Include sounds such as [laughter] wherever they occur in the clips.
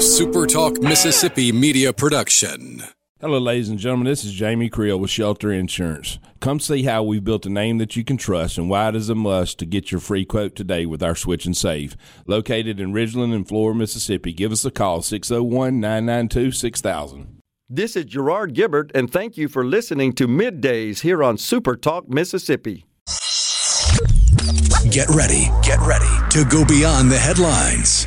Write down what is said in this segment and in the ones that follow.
A Super Talk Mississippi media production. Hello, ladies and gentlemen. This is Jamie Creel with Shelter Insurance. Come see how we've built a name that you can trust and why it is a must to get your free quote today with our Switch and Save. Located in Ridgeland and Flora, Mississippi. Give us a call, 601 992 6000. This is Gerard Gibert, and thank you for listening to Middays here on Super Talk Mississippi. Get ready, get ready to go beyond the headlines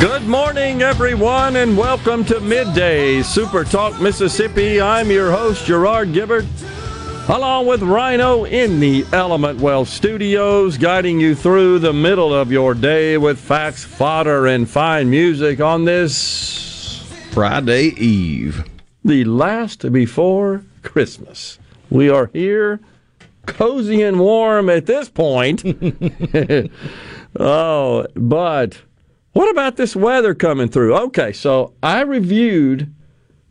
Good morning, everyone, and welcome to Midday Super Talk Mississippi. I'm your host, Gerard Gibert, along with Rhino in the Element Wealth Studios, guiding you through the middle of your day with facts, fodder, and fine music on this Friday Eve, the last before Christmas. We are here, cozy and warm at this point. [laughs] oh, but what about this weather coming through? Okay, so I reviewed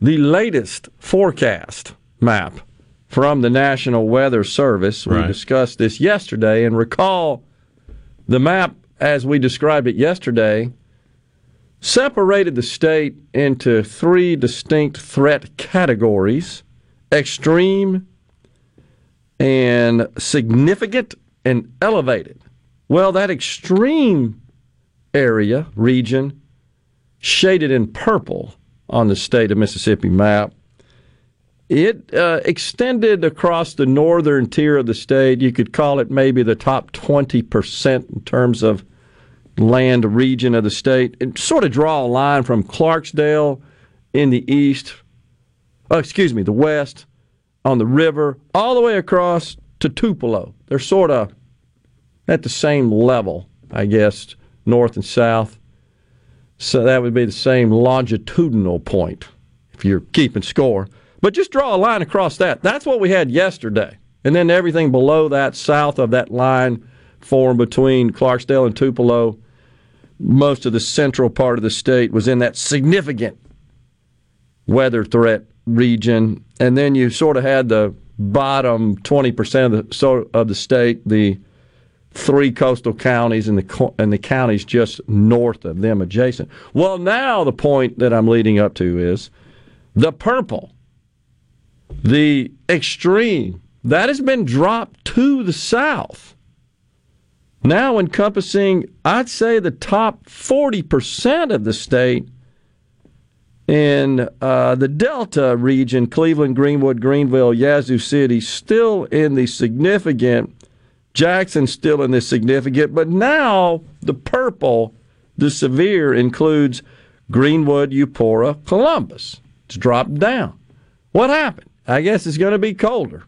the latest forecast map from the National Weather Service. Right. We discussed this yesterday, and recall the map as we described it yesterday separated the state into three distinct threat categories extreme and significant and elevated. Well, that extreme area, region, shaded in purple on the state of Mississippi map. It uh, extended across the northern tier of the state. You could call it maybe the top 20% in terms of land region of the state. And sort of draw a line from Clarksdale in the east, oh, excuse me, the west, on the river, all the way across to Tupelo. They're sort of at the same level, I guess, north and south. So that would be the same longitudinal point if you're keeping score. But just draw a line across that. That's what we had yesterday. And then everything below that, south of that line, formed between Clarksdale and Tupelo, most of the central part of the state was in that significant weather threat region. And then you sort of had the bottom 20% of the, so, of the state, the three coastal counties and the and the counties just north of them adjacent. Well, now the point that I'm leading up to is the purple, the extreme that has been dropped to the south. Now encompassing, I'd say, the top 40% of the state in uh, the Delta region, Cleveland, Greenwood, Greenville, Yazoo City, still in the significant Jackson's still in this significant, but now the purple, the severe, includes Greenwood, Eupora, Columbus. It's dropped down. What happened? I guess it's going to be colder.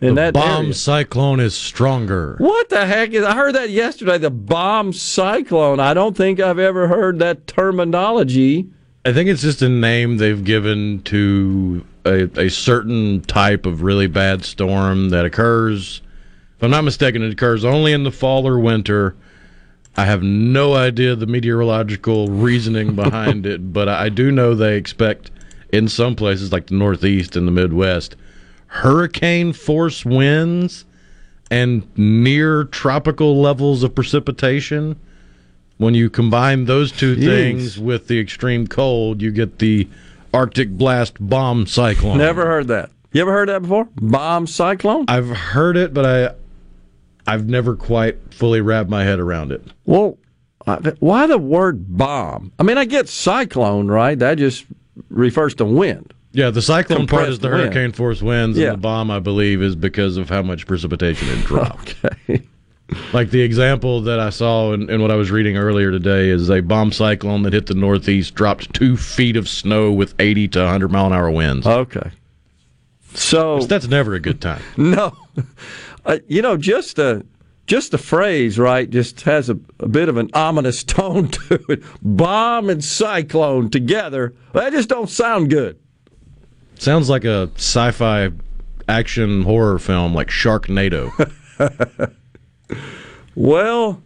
In the that bomb area. cyclone is stronger. What the heck is? I heard that yesterday. The bomb cyclone. I don't think I've ever heard that terminology. I think it's just a name they've given to a, a certain type of really bad storm that occurs if I'm not mistaken, it occurs only in the fall or winter. I have no idea the meteorological reasoning behind it, [laughs] but I do know they expect in some places like the Northeast and the Midwest hurricane force winds and near tropical levels of precipitation. When you combine those two Jeez. things with the extreme cold, you get the Arctic blast bomb cyclone. Never heard that. You ever heard that before? Bomb cyclone? I've heard it, but I I've never quite fully wrapped my head around it. Well, why the word bomb? I mean, I get cyclone, right? That just refers to wind. Yeah, the cyclone part is the wind. hurricane force winds, Yeah. and the bomb, I believe, is because of how much precipitation it dropped. [laughs] Okay. like the example that I saw in, in what I was reading earlier today is a bomb cyclone that hit the Northeast, dropped two feet of snow with 80 to 100 mile an hour winds. Okay. So that's never a good time. [laughs] no, uh, you know, just uh, just the phrase, right, just has a, a, bit of an ominous [laughs] tone to it. Bomb and cyclone together. That just don't sound good. Sounds like a sci fi action horror film like Sharknado. [laughs] well,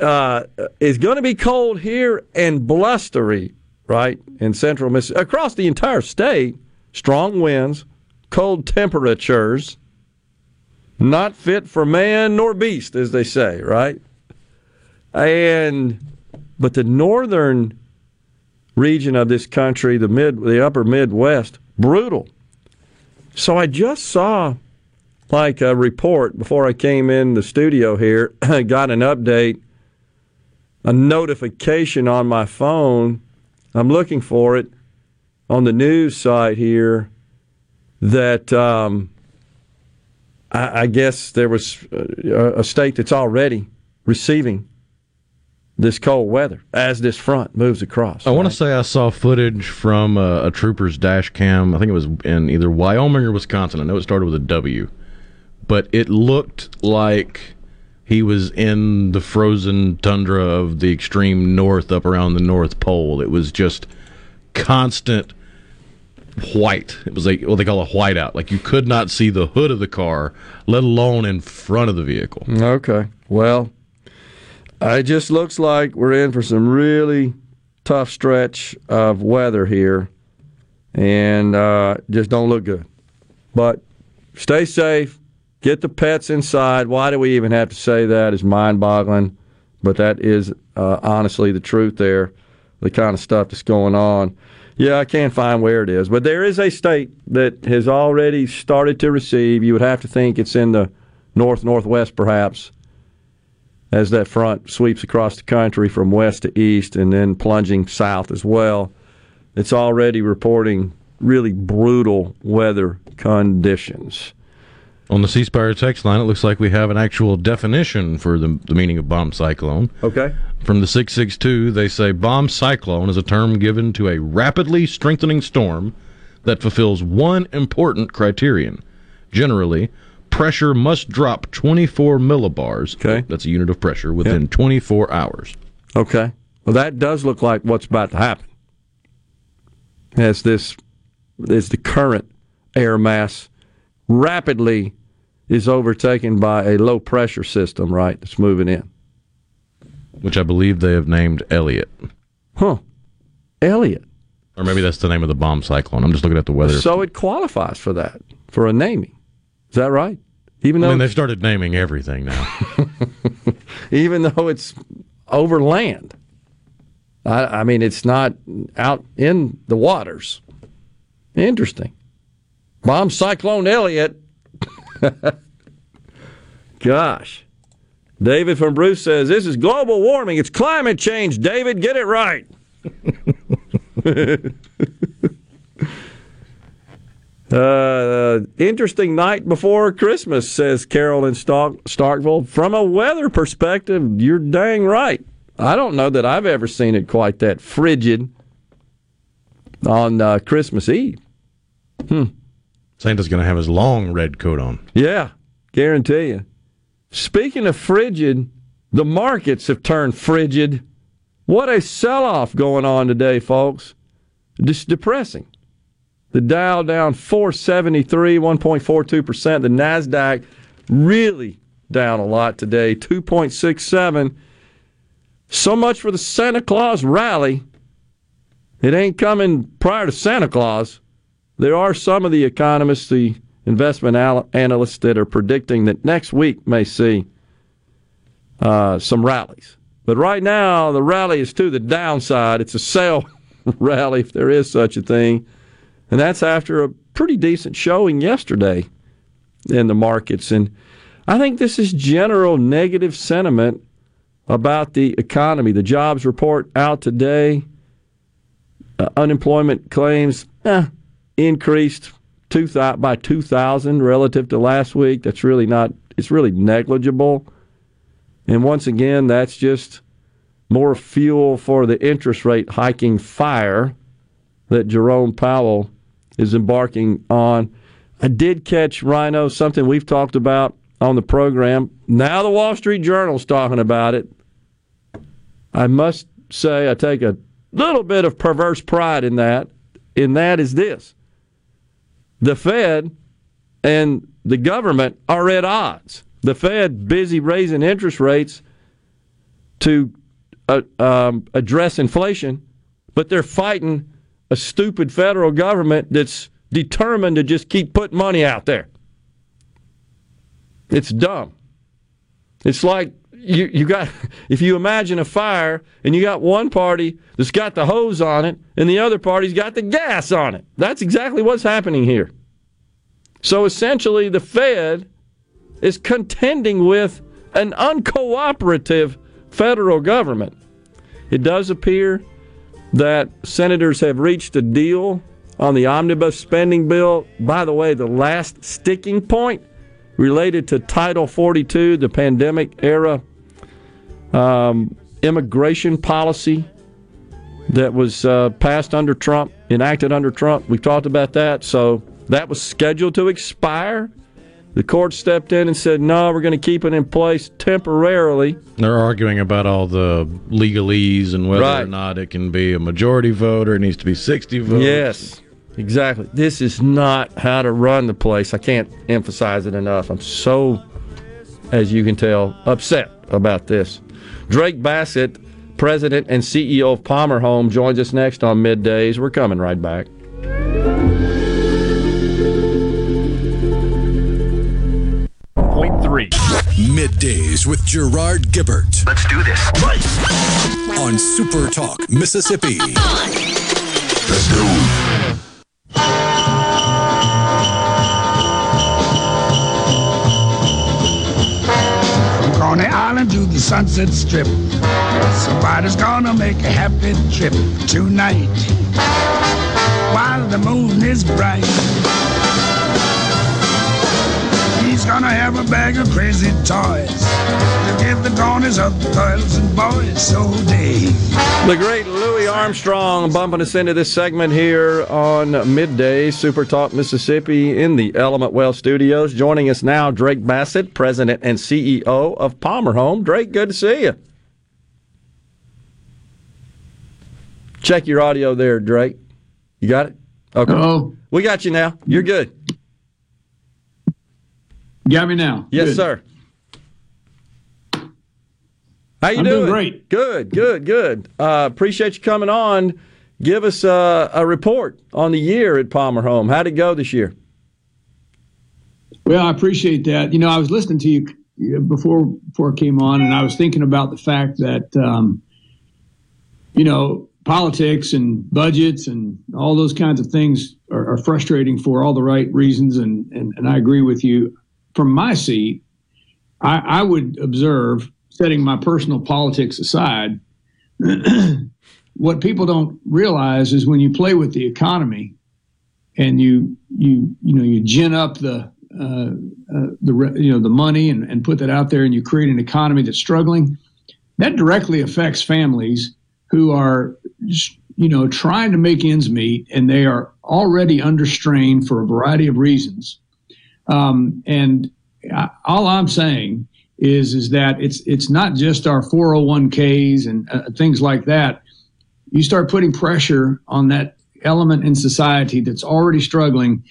uh, it's going to be cold here and blustery, right, in central Mississippi, across the entire state. Strong winds, cold temperatures not fit for man nor beast, as they say, right? And but the northern region of this country, the mid, the upper Midwest, brutal. So I just saw like a report before I came in the studio here. [clears throat] Got an update, a notification on my phone. I'm looking for it on the news site here that. Um, I, I guess there was uh, a, a state that's already receiving this cold weather as this front moves across. I right? want to say I saw footage from a, a, trooper's dash cam. I think it was in either Wyoming or Wisconsin. I know it started with a W, but it looked like he was in the frozen tundra of the extreme north up around the North Pole. It was just constant white. It was like what they call a whiteout. Like you could not see the hood of the car, let alone in front of the vehicle. Okay. Well, it just looks like we're in for some really tough stretch of weather here, and uh, just don't look good. But stay safe. Get the pets inside. Why do we even have to say that? Is mind-boggling, but that is uh, honestly the truth. There, the kind of stuff that's going on. Yeah, I can't find where it is, but there is a state that has already started to receive. You would have to think it's in the north northwest, perhaps, as that front sweeps across the country from west to east and then plunging south as well. It's already reporting really brutal weather conditions. On the C Spire text line, it looks like we have an actual definition for the, the meaning of bomb cyclone. Okay. From the 662, they say bomb cyclone is a term given to a rapidly strengthening storm that fulfills one important criterion. Generally, pressure must drop 24 millibars. Okay. That's a unit of pressure within yep. 24 hours. Okay. Well, that does look like what's about to happen. As this is the current air mass rapidly is overtaken by a low pressure system, right, that's moving in. Which I believe they have named Elliott. Huh. Elliott. Or maybe that's the name of the bomb cyclone. I'm just looking at the weather. So it qualifies for that, for a naming. Is that right? Even though I mean, they've started naming everything now. [laughs] Even though it's over land. I, I mean, it's not out in the waters. Interesting. Bomb Cyclone Elliott. Gosh. David from Bruce says, This is global warming. It's climate change. David, get it right. [laughs] uh, interesting night before Christmas, says Carol in Stark- Starkville. From a weather perspective, you're dang right. I don't know that I've ever seen it quite that frigid on uh, Christmas Eve. Hmm. Santa's going to have his long red coat on. Yeah, guarantee you. Speaking of frigid, the markets have turned frigid. What a sell off going on today, folks. Just depressing. The Dow down 473, 1.42%. The NASDAQ really down a lot today, 2.67. So much for the Santa Claus rally. It ain't coming prior to Santa Claus. There are some of the economists, the investment analysts, that are predicting that next week may see uh, some rallies. But right now, the rally is to the downside. It's a sell [laughs] rally, if there is such a thing. And that's after a pretty decent showing yesterday in the markets. And I think this is general negative sentiment about the economy. The jobs report out today, uh, unemployment claims, eh, increased two th- by 2,000 relative to last week. That's really not, it's really negligible. And once again, that's just more fuel for the interest rate hiking fire that Jerome Powell is embarking on. I did catch Rhino, something we've talked about on the program. Now the Wall Street Journal's talking about it. I must say I take a little bit of perverse pride in that. In that is this. The Fed and the government are at odds. The Fed busy raising interest rates to uh, um, address inflation, but they're fighting a stupid federal government that's determined to just keep putting money out there. It's dumb. It's like you, you got [laughs] if you imagine a fire and you got one party that's got the hose on it and the other party's got the gas on it. That's exactly what's happening here. So essentially the Fed is contending with an uncooperative federal government. It does appear that senators have reached a deal on the omnibus spending bill. By the way, the last sticking point related to Title 42, the pandemic era um, immigration policy that was uh, passed under Trump, enacted under Trump. We've talked about that. So that was scheduled to expire. The court stepped in and said, no, we're going to keep it in place temporarily. They're arguing about all the legalese and whether Right. or not it can be a majority vote or it needs to be 60 votes. Yes, exactly. This is not how to run the place. I can't emphasize it enough. I'm so, as you can tell, upset about this. Drake Bassett, president and CEO of Palmer Home, joins us next on Middays. We're coming right back. Point three. Middays with Gerard Gibert Let's do this. on Super Talk, Mississippi. [laughs] Let's go. Coney Island to the Sunset Strip. Somebody's gonna make a happy trip tonight. While the moon is bright. He's gonna have a bag of crazy toys to give the daughters of the girls and boys so day. The great Louis Armstrong bumping us into this segment here on Midday Super Talk Mississippi in the Element Wealth Studios. Joining us now, Drake Bassett, President and CEO of Palmer Home. Drake, good to see you. Check your audio there, Drake. You got it? Okay. Oh, We got you now. You're good. Got me now. Yes, Good. sir. How you I'm doing? doing great. Good, good, good. Uh, appreciate you coming on. Give us uh, a report on the year at Palmer Home. How'd it go this year? Well, I appreciate that. You know, I was listening to you before before I came on, and I was thinking about the fact that um, you know politics and budgets and all those kinds of things are, are frustrating for all the right reasons, and and, and I agree with you. From my seat, I, I would observe, setting my personal politics aside, [clears throat] what people don't realize is when you play with the economy and you you you know you gin up the uh, uh, the you know the money and, and put that out there and you create an economy that's struggling that directly affects families who are you know trying to make ends meet and they are already under strain for a variety of reasons um, and I, all I'm saying is is that it's it's not just our 401ks and uh, things like that. You start putting pressure on that element in society that's already struggling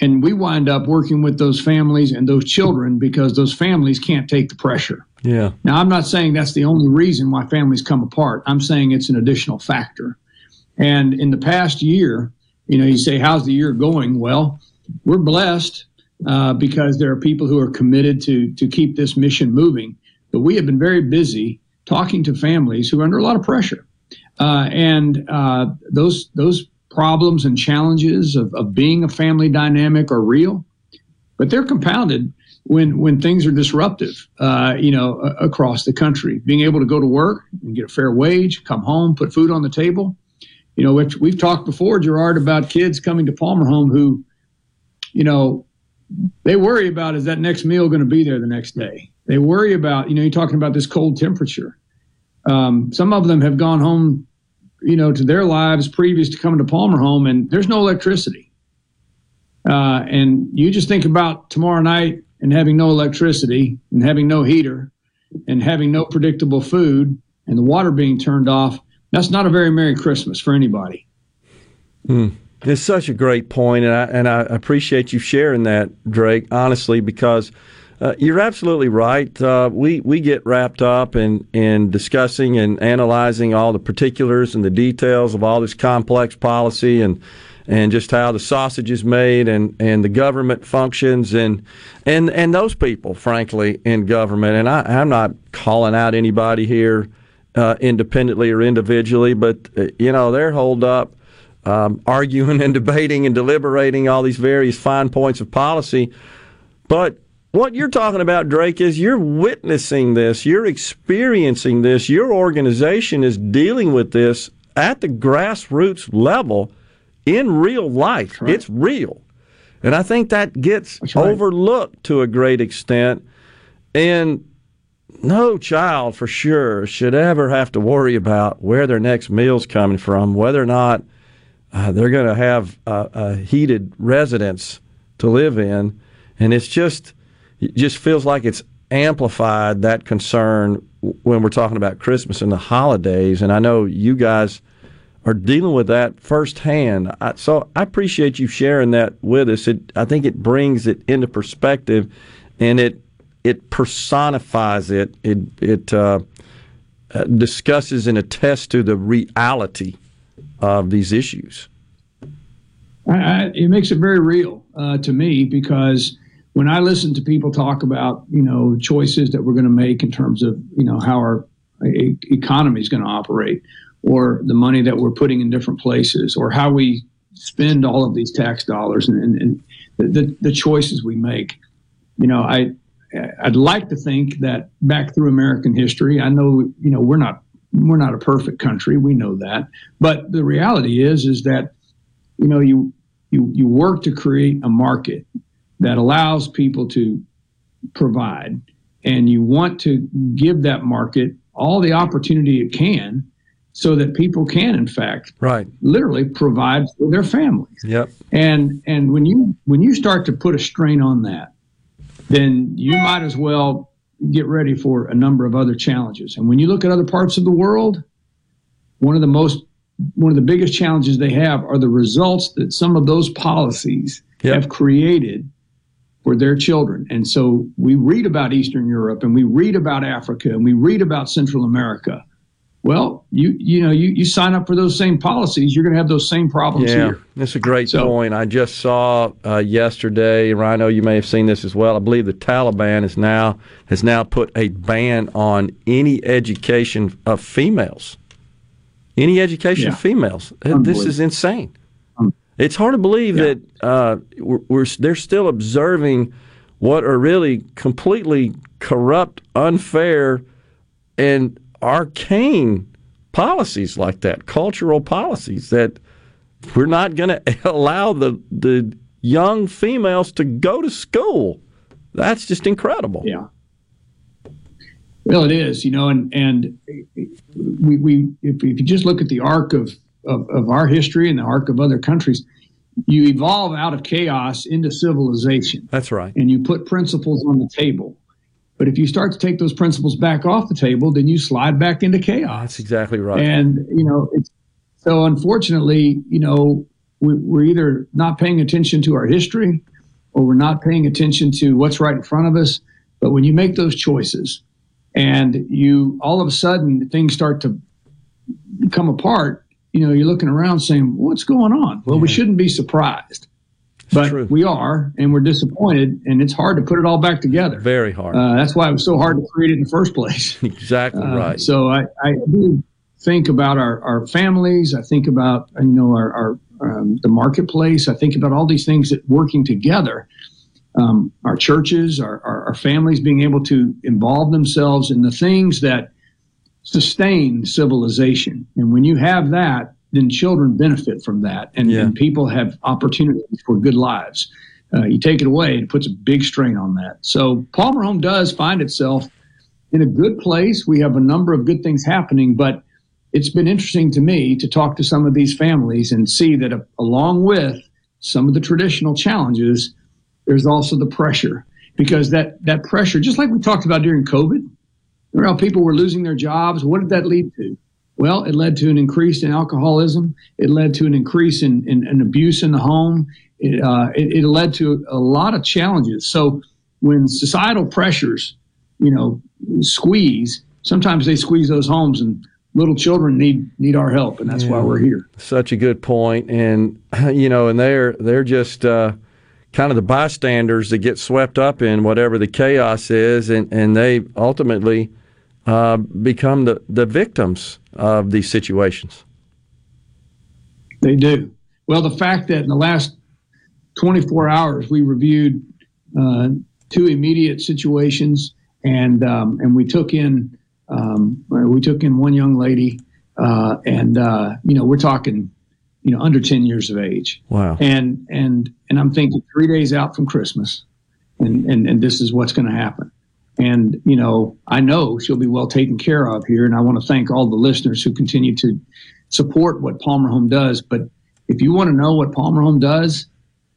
and we wind up working with those families and those children because those families can't take the pressure. Yeah. now i'm not saying that's the only reason why families come apart. I'm saying it's an additional factor. And in the past year you know you say how's the year going? Well we're blessed uh, because there are people who are committed to to keep this mission moving but we have been very busy talking to families who are under a lot of pressure uh, and uh, those those problems and challenges of, of being a family dynamic are real, but they're compounded when when things are disruptive. Uh, you know, a- across the country, being able to go to work and get a fair wage, come home, put food on the table. You know, we've, we've talked before, Gerard, about kids coming to Palmer Home who, you know, they worry about is that next meal going to be there the next day. They worry about, you know, you're talking about this cold temperature. Um, some of them have gone home you know, to their lives previous to coming to Palmer Home, and there's no electricity. Uh, and you just think about tomorrow night and having no electricity and having no heater and having no predictable food and the water being turned off, that's not a very Merry Christmas for anybody. Mm. It's such a great point, and I, and I appreciate you sharing that, Drake, honestly, because uh, you're absolutely right. Uh, we, we get wrapped up in, in discussing and analyzing all the particulars and the details of all this complex policy and and just how the sausage is made and, and the government functions and and and those people, frankly, in government. And I, I'm not calling out anybody here uh, independently or individually, but uh, you know they're holed up um, arguing and debating and deliberating all these various fine points of policy. But what you're talking about, Drake, is you're witnessing this, you're experiencing this, your organization is dealing with this at the grassroots level in real life. Right. It's real. And I think that gets right. overlooked to a great extent. And no child, for sure, should ever have to worry about where their next meal's coming from, whether or not uh, they're going to have a, heated residence to live in. And it's just, it just feels like it's amplified that concern when we're talking about Christmas and the holidays. And I know you guys are dealing with that firsthand. I, so I appreciate you sharing that with us. It, I think it brings it into perspective, and it it personifies it. It it uh, uh, discusses and attests to the reality of these issues. I, it makes it very real uh, to me because when I listen to people talk about you know choices that we're going to make in terms of you know how our economy is going to operate or the money that we're putting in different places, or how we spend all of these tax dollars and, and, and the, the choices we make. You know, I I'd like to think that back through American history, I know you know we're not we're not a perfect country, we know that, but the reality is is that you know you you you work to create a market that allows people to provide, and you want to give that market all the opportunity it can so that people can in fact right. literally provide for their families. Yep. And and when you when you start to put a strain on that then you might as well get ready for a number of other challenges and when you look at other parts of the world one of the most one of the biggest challenges they have are the results that some of those policies yep. have created for their children. And so we read about Eastern Europe and we read about Africa and we read about Central America well, you you know you, you sign up for those same policies, you're going to have those same problems yeah, here. That's a great so, point. I just saw uh, yesterday, Rhino. You may have seen this as well. I believe the Taliban is now has now put a ban on any education of females. Any education yeah. of females. This is insane. It's hard to believe yeah. that uh, we're, we're they're still observing what are really completely corrupt, unfair, and arcane policies like that, cultural policies that we're not going [laughs] to allow the the young females to go to school. That's just incredible. Yeah. Well, it is, you know, and and we, we if, if you just look at the arc of, of, of our history and the arc of other countries, you evolve out of chaos into civilization. That's right. And you put principles on the table. But if you start to take those principles back off the table, then you slide back into chaos. That's exactly right. And you know, it's, so unfortunately, you know, we, we're either not paying attention to our history, or we're not paying attention to what's right in front of us. But when you make those choices, and you all of a sudden things start to come apart, you know, you're looking around saying, "What's going on?" Well, yeah. we shouldn't be surprised but true. we are, and we're disappointed, and it's hard to put it all back together. Very hard. Uh, that's why it was so hard to create it in the first place. [laughs] exactly uh, right. So I, I do think about our, our families. I think about you know our, our um, the marketplace. I think about all these things that working together. Um, our churches, our, our, our families being able to involve themselves in the things that sustain civilization. And when you have that, then children benefit from that, and, yeah. and people have opportunities for good lives. Uh, you take it away, it puts a big strain on that. So Palmer Home does find itself in a good place. We have a number of good things happening, but it's been interesting to me to talk to some of these families and see that uh, along with some of the traditional challenges, there's also the pressure. because that that pressure, just like we talked about during COVID, how people were losing their jobs? What did that lead to? Well, it led to an increase in alcoholism. It led to an increase in, in, in abuse in the home. It, uh, it, it led to a lot of challenges. So when societal pressures, you know, squeeze, sometimes they squeeze those homes and little children need need our help and that's yeah. why we're here such a good point and [laughs] you know and they're they're just uh, kind of the bystanders that get swept up in whatever the chaos is and and they ultimately uh, become the the victims of these situations they do well the fact that in the last 24 hours we reviewed uh, two immediate situations and um, and we took in um, we took in one young lady, uh, and uh, you know we're talking, you know, under ten years of age. Wow. And and and I'm thinking three days out from Christmas, and and and this is what's going to happen. And you know, I know she'll be well taken care of here, and I want to thank all the listeners who continue to support what Palmer Home does. But if you want to know what Palmer Home does,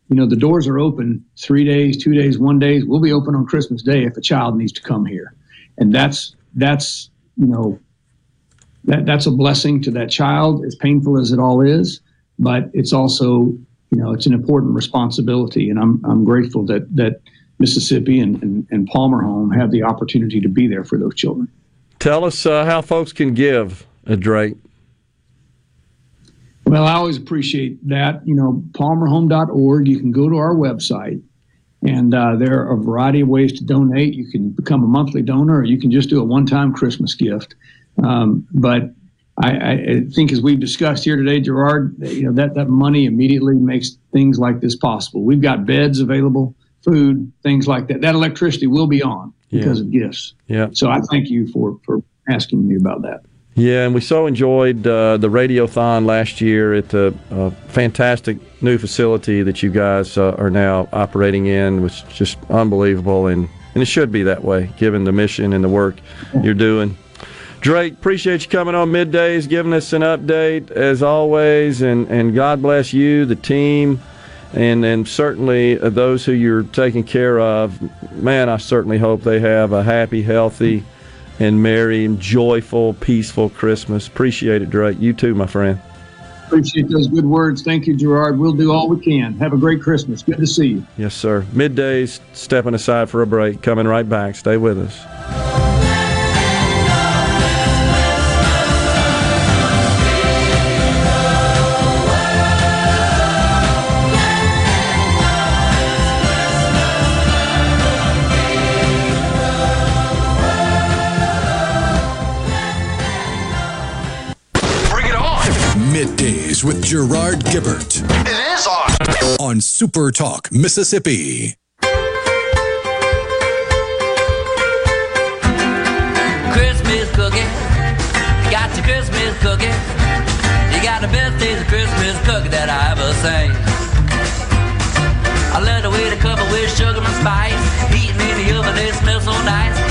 you know, the doors are open three days, two days, one days. We'll be open on Christmas Day if a child needs to come here, and that's that's you know that that's a blessing to that child, as painful as it all is. But it's also you know it's an important responsibility, and I'm I'm grateful that that Mississippi and, and, and Palmer Home have the opportunity to be there for those children. Tell us uh, how folks can give, uh, Drake. Well, I always appreciate that. You know, palmerhome.org. You can go to our website and uh, there are a variety of ways to donate. You can become a monthly donor, or you can just do a one-time Christmas gift. Um, but I, I, think, as we've discussed here today, Gerard, you know that that money immediately makes things like this possible. We've got beds available, food, things like that. That electricity will be on because yeah. of gifts. Yeah. So I thank you for for asking me about that. Yeah, and we so enjoyed uh, the Radiothon last year at the uh, fantastic new facility that you guys uh, are now operating in, which is just unbelievable, and, and it should be that way given the mission and the work you're doing. Drake, appreciate you coming on middays, giving us an update as always, and, and God bless you, the team, and and certainly uh, those who you're taking care of. Man, I certainly hope they have a happy, healthy and merry and joyful, peaceful Christmas. Appreciate it, Drake. You too, my friend. Appreciate those good words. Thank you, Gerard. We'll do all we can. Have a great Christmas. Good to see you. Yes, sir. Middays, stepping aside for a break. Coming right back. Stay with us. Middays with Gerard Gibert. It is on. On Super Talk, Mississippi. Christmas cookie. Got your Christmas cookie. You got the best taste of Christmas cookie that I ever seen. I love the way they cover with sugar and spice. Eating in the oven, they smell so nice.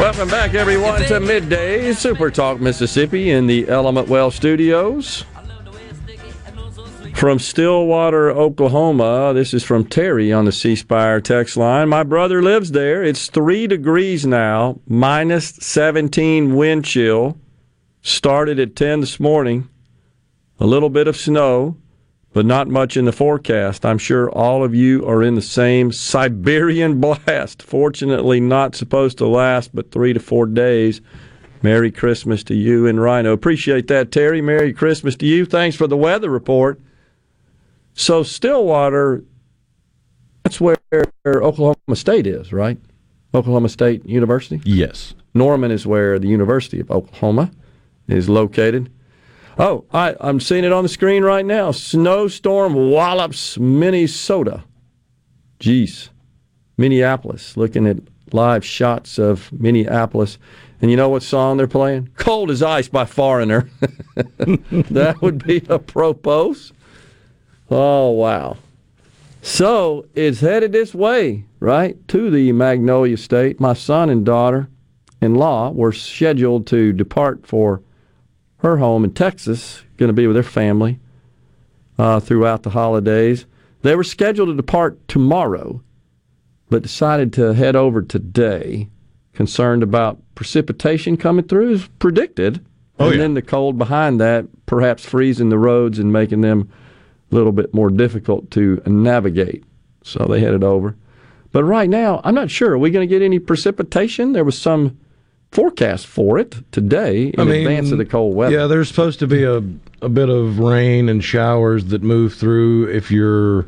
Welcome back, everyone, to Midday Super Talk Mississippi in the Element Wealth Studios. From Stillwater, Oklahoma, this is from Terry on the C Spire text line. My brother lives there. It's three degrees now, minus 17 wind chill. Started at 10 this morning. A little bit of snow but not much in the forecast. I'm sure all of you are in the same Siberian [laughs] blast. Fortunately, not supposed to last but three to four days. Merry Christmas to you and Rhino. Appreciate that, Terry. Merry Christmas to you. Thanks for the weather report. So, Stillwater, that's where Oklahoma State is, right? Oklahoma State University? Yes. Norman is where the University of Oklahoma is located. Oh, I, I'm seeing it on the screen right now. Snowstorm wallops Minnesota. Jeez. Minneapolis. Looking at live shots of Minneapolis. And you know what song they're playing? Cold as Ice by Foreigner. [laughs] that would be a propos. Oh, wow. So it's headed this way, right? To the Magnolia State. My son and daughter in law were scheduled to depart for her home in Texas, going to be with her family uh, throughout the holidays. They were scheduled to depart tomorrow, but decided to head over today, concerned about precipitation coming through as predicted. Oh, and yeah. then the cold behind that, perhaps freezing the roads and making them a little bit more difficult to navigate. So they headed over. But right now, I'm not sure. Are we going to get any precipitation? There was some forecast for it today in I mean, advance of the cold weather. Yeah, there's supposed to be a, a bit of rain and showers that move through. If you're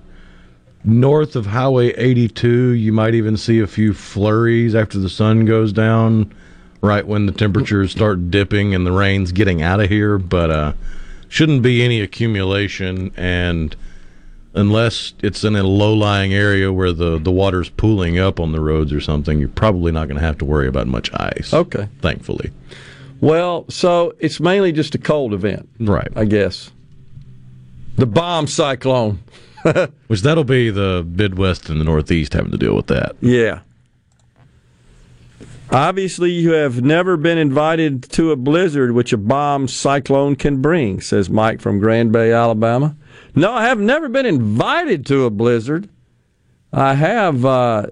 north of Highway 82, you might even see a few flurries after the sun goes down, right when the temperatures start dipping and the rain's getting out of here. But uh, shouldn't be any accumulation, and unless it's in a low-lying area where the, the water's pooling up on the roads or something, you're probably not going to have to worry about much ice. Okay. Thankfully. Well, so it's mainly just a cold event, Right. I guess. The bomb cyclone. [laughs] Which that'll be the Midwest and the Northeast having to deal with that. Yeah. Obviously, you have never been invited to a blizzard which a bomb cyclone can bring, says Mike from Grand Bay, Alabama. No, I have never been invited to a blizzard. I have uh,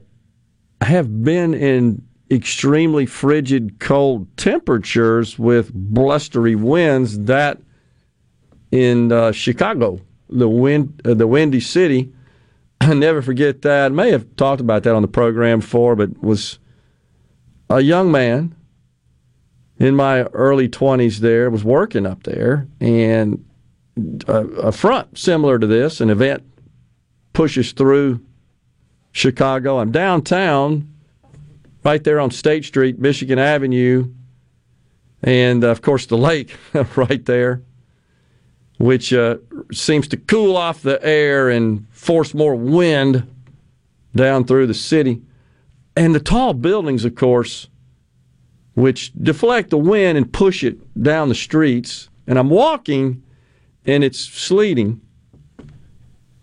I have been in extremely frigid cold temperatures with blustery winds that in uh, Chicago, the wind uh, the windy city. [clears throat] I never forget that. I may have talked about that on the program before, but was a young man in my early 20s there, was working up there, and a, a front similar to this, an event pushes through Chicago. I'm downtown, right there on State Street, Michigan Avenue, and of course the lake [laughs] right there which uh, seems to cool off the air and force more wind down through the city. And the tall buildings, of course, which deflect the wind and push it down the streets. And I'm walking and it's sleeting.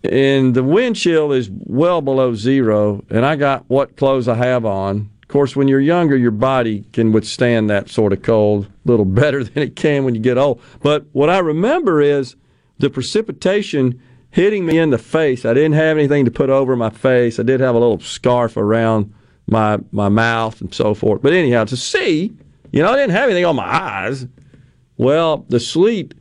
And the wind chill is well below zero. And I got what clothes I have on. Of course, when you're younger, your body can withstand that sort of cold a little [laughs] better than it can when you get old. But what I remember is the precipitation hitting me in the face. I didn't have anything to put over my face. I did have a little scarf around my my mouth and so forth. But anyhow, to see, you know, I didn't have anything on my eyes. Well, the sleet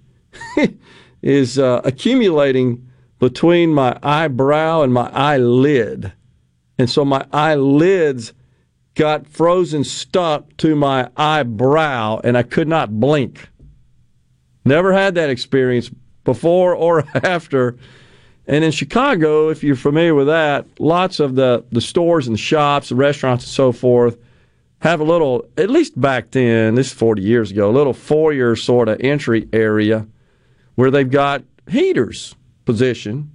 [laughs] is uh, accumulating between my eyebrow and my eyelid. And so my eyelids got frozen stuck to my eyebrow and I could not blink. Never had that experience before or [laughs] after. And in Chicago, if you're familiar with that, lots of the, the stores and the shops, the restaurants and so forth have a little, at least back then, this is 40 years ago, a little foyer sort of entry area where they've got heaters positioned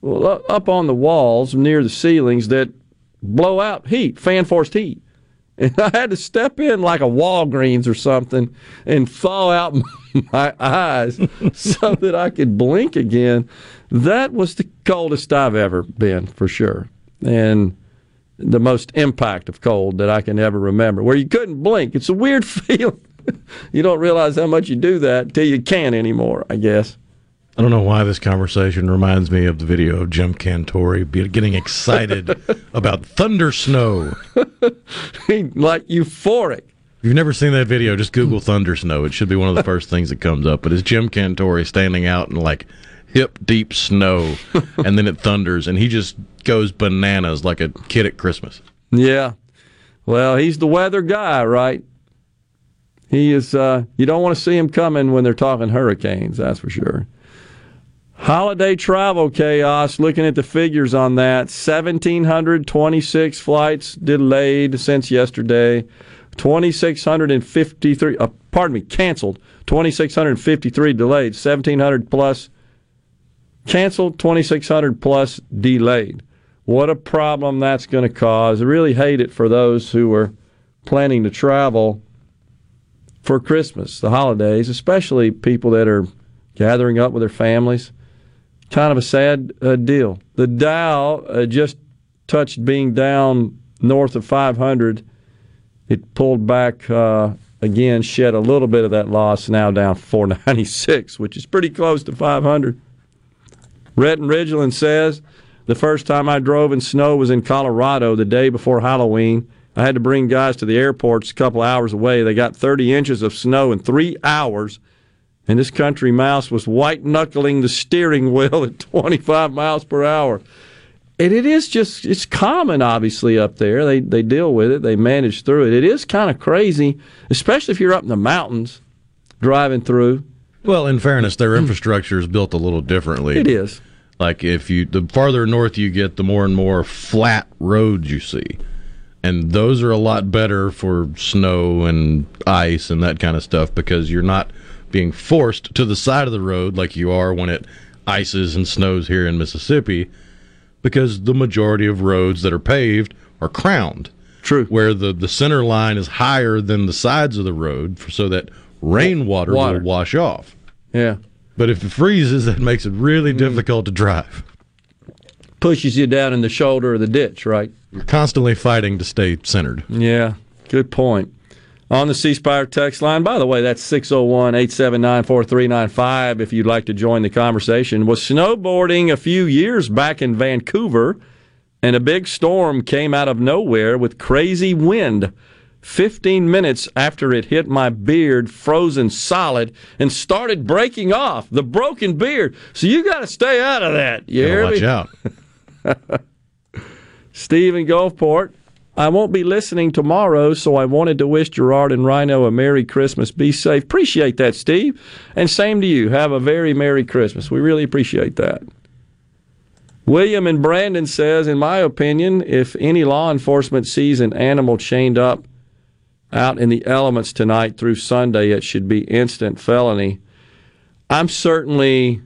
well, up on the walls near the ceilings that blow out heat, fan forced heat. [laughs] And I had to step in like a Walgreens or something and thaw out [laughs] my eyes [laughs] so that I could blink again. That was the coldest I've ever been, for sure. And the most impact of cold that I can ever remember, where you couldn't blink. It's a weird feeling. [laughs] you don't realize how much you do that till you can't anymore, I guess. I don't know why this conversation reminds me of the video of Jim Cantore getting excited [laughs] about thunder snow. [laughs] like euphoric. If you've never seen that video, just Google thunder snow. It should be one of the first things that comes up. But it's Jim Cantore standing out in like hip deep snow, and then it thunders, and he just goes bananas like a kid at Christmas. Yeah. Well, he's the weather guy, right? He is. Uh, you don't want to see him coming when they're talking hurricanes. That's for sure. Holiday travel chaos. Looking at the figures on that, seventeen hundred twenty-six flights delayed since yesterday. Twenty-six hundred and fifty-three. Uh, pardon me, canceled. Twenty-six hundred fifty-three delayed. Seventeen hundred plus canceled. Twenty-six hundred plus delayed. What a problem that's going to cause. I really hate it for those who are planning to travel for Christmas, the holidays, especially people that are gathering up with their families. Kind of a sad uh, deal. The Dow uh, just touched being down north of 500. It pulled back uh, again shed a little bit of that loss, now down [laughs] 496, which is pretty close to 500. Rhett and Ridgeland says the first time I drove in snow was in Colorado the day before Halloween. I had to bring guys to the airports a couple hours away. They got 30 inches of snow in three hours, and this country mouse was white knuckling the steering wheel [laughs] at 25 miles per hour. And it is just, it's common, obviously, up there. They, they deal with it, they manage through it. It is kind of crazy, especially if you're up in the mountains driving through. Well, in fairness, their hmm. infrastructure is built a little differently. It is. Like if you the farther north you get, the more and more flat roads you see. And those are a lot better for snow and ice and that kind of stuff because you're not being forced to the side of the road like you are when it ices and snows here in Mississippi because the majority of roads that are paved are crowned. True. Where the, the center line is higher than the sides of the road for, so that rainwater Water. will wash off. Yeah. But if it freezes, that makes it really Mm. difficult to drive. Pushes you down in the shoulder of the ditch, right? You're constantly fighting to stay centered. Yeah, good point. On the C Spire text line, by the way, that's 601 879 4395 if you'd like to join the conversation. Was snowboarding a few years back in Vancouver, and a big storm came out of nowhere with crazy wind. 15 minutes after it hit my beard, frozen solid, and started breaking off. The broken beard. So you got to stay out of that. You Gotta hear watch me? out. [laughs] Steve in Gulfport. I won't be listening tomorrow, so I wanted to wish Gerard and Rhino a Merry Christmas. Be safe. Appreciate that, Steve. And same to you. Have a very Merry Christmas. We really appreciate that. William and Brandon says, in my opinion, if any law enforcement sees an animal chained up out in the elements tonight through Sunday, it should be instant felony. I'm certainly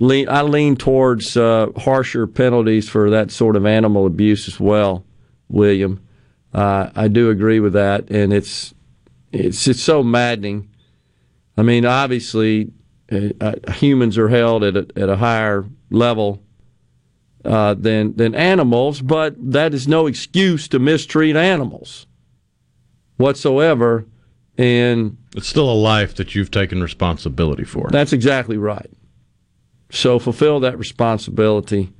lean, I lean towards uh, harsher penalties for that sort of animal abuse as well, William. Uh, I do agree with that, and it's it's it's so maddening. I mean, obviously, uh, uh, humans are held at a, at a higher level uh, than than animals, but that is no excuse to mistreat animals whatsoever. And It's still a life that you've taken responsibility for. that's exactly right. So fulfill that responsibility.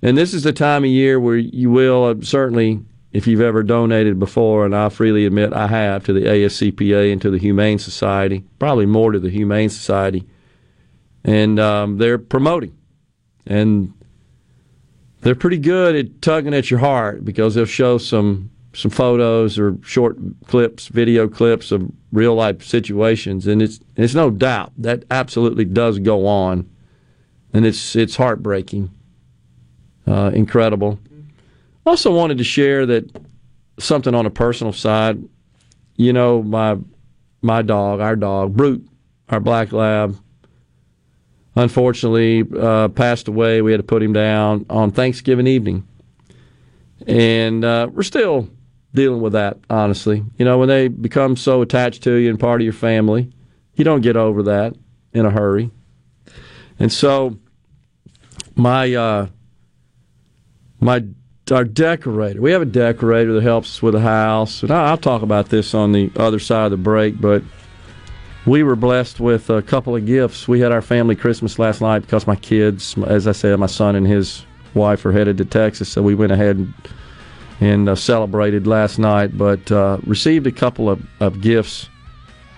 And this is the time of year where you will uh, certainly, if you've ever donated before, and I freely admit I have to the ASPCA and to the Humane Society, probably more to the Humane Society, and um, they're promoting. And they're pretty good at tugging at your heart because they'll show some some photos or short clips, video clips of real life situations, and it's it's no doubt that absolutely does go on, and it's it's heartbreaking, uh, incredible. Also wanted to share that something on a personal side. You know, my my dog, our dog, Brute, our black lab, unfortunately uh, passed away. We had to put him down on Thanksgiving evening, and uh, we're still dealing with that. Honestly, you know, when they become so attached to you and part of your family, you don't get over that in a hurry. And so, my uh, my our decorator. We have a decorator that helps us with the house, and I'll talk about this on the other side of the break. But we were blessed with a couple of gifts. We had our family Christmas last night because my kids, as I said, my son and his wife are headed to Texas, so we went ahead and, and uh, celebrated last night. But uh, received a couple of, of gifts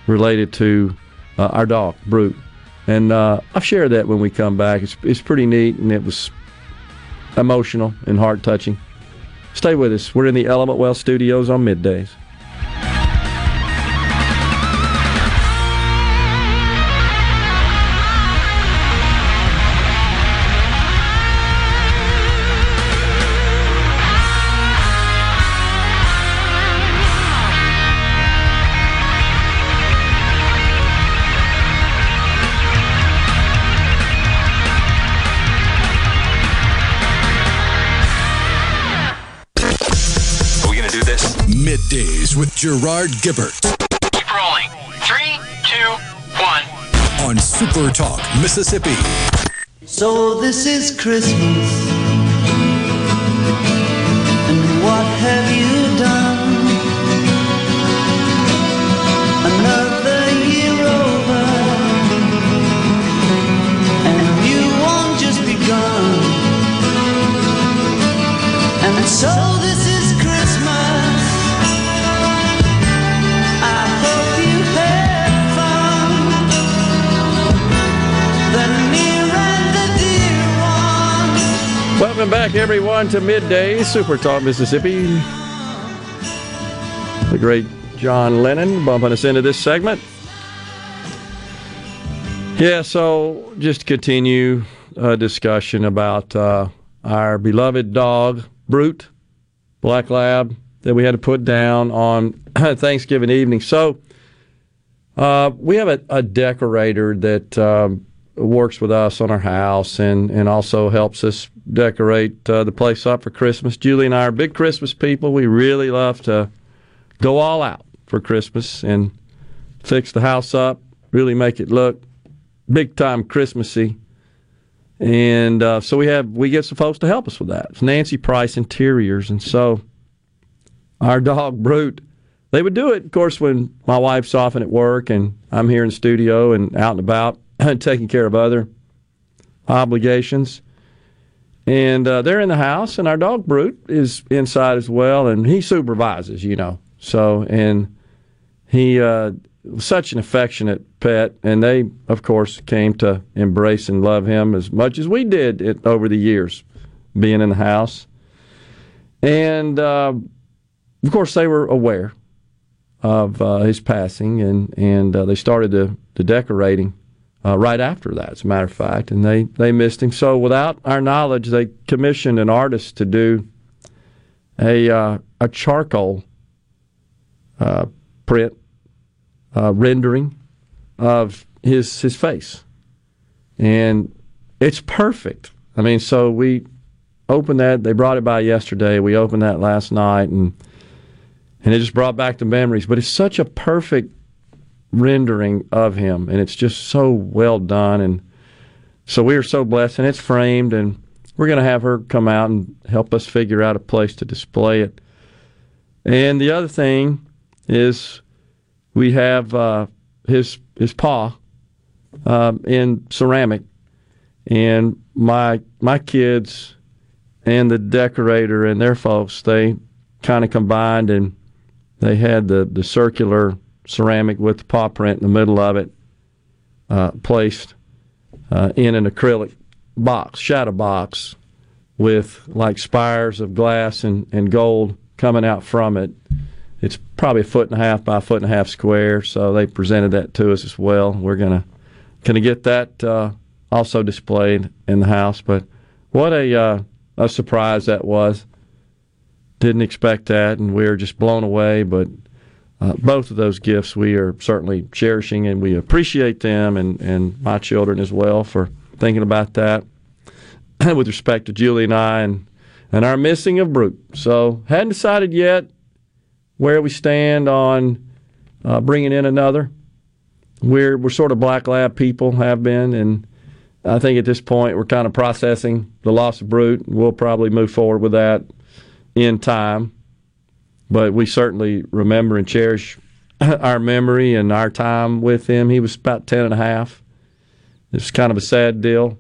related to uh, our dog Brute, and uh, I'll share that when we come back. It's it's pretty neat, and it was emotional and heart touching. Stay with us. We're in the Element Wealth studios on middays. Middays with Gerard Gibert Keep rolling. Three, two, one. on Super Talk, Mississippi. So this is Christmas. Welcome back, everyone, to Midday Super Talk Mississippi. The great John Lennon bumping us into this segment. Yeah, so just continue a discussion about uh, our beloved dog, Brute, Black Lab, that we had to put down on [clears throat] Thanksgiving evening. So uh, we have a, a decorator that um, works with us on our house and, and also helps us decorate uh, the place up for Christmas. Julie and I are big Christmas people. We really love to go all out for Christmas and fix the house up, really make it look big time Christmassy. And uh, so we have we get some folks to help us with that. It's Nancy Price Interiors, and so our dog Brute, they would do it. Of course, when my wife's often at work and I'm here in studio and out and about [laughs] taking care of other obligations. And uh, they're in the house, and our dog Brute is inside as well, and he supervises, you know. So, and he uh, was such an affectionate pet, and they, of course, came to embrace and love him as much as we did it, over the years, being in the house. And uh, of course, they were aware of uh, his passing, and and uh, they started the, the decorating uh, right after that, as a matter of fact, and they, they missed him. So, without our knowledge, they commissioned an artist to do a uh, a charcoal uh, print uh, rendering of his his face, and it's perfect. I mean, so we opened that. They brought it by yesterday. We opened that last night, and and it just brought back the memories. But it's such a perfect rendering of him, and it's just so well done. And so we are so blessed, and it's framed, and we're going to have her come out and help us figure out a place to display it. And the other thing is we have uh, his his paw um, in ceramic, and my my kids and the decorator and their folks they kind of combined and they had the the circular ceramic with the paw print in the middle of it, uh, placed uh, in an acrylic box, shadow box, with like spires of glass and, and gold coming out from it. It's probably a foot and a half by a foot and a half square, so they presented that to us as well. We're gonna gonna get that uh, also displayed in the house. But what a uh, a surprise that was! Didn't expect that, and we were just blown away. But uh, both of those gifts we are certainly cherishing and we appreciate them and, and my children as well for thinking about that [clears throat] with respect to Julie and I and, and our missing of Brute. So, hadn't decided yet where we stand on uh, bringing in another. We're, we're sort of black lab people, have been, and I think at this point we're kind of processing the loss of Brute. We'll probably move forward with that in time but we certainly remember and cherish [laughs] our memory and our time with him. He was about 10 and a half. It was kind of a sad deal.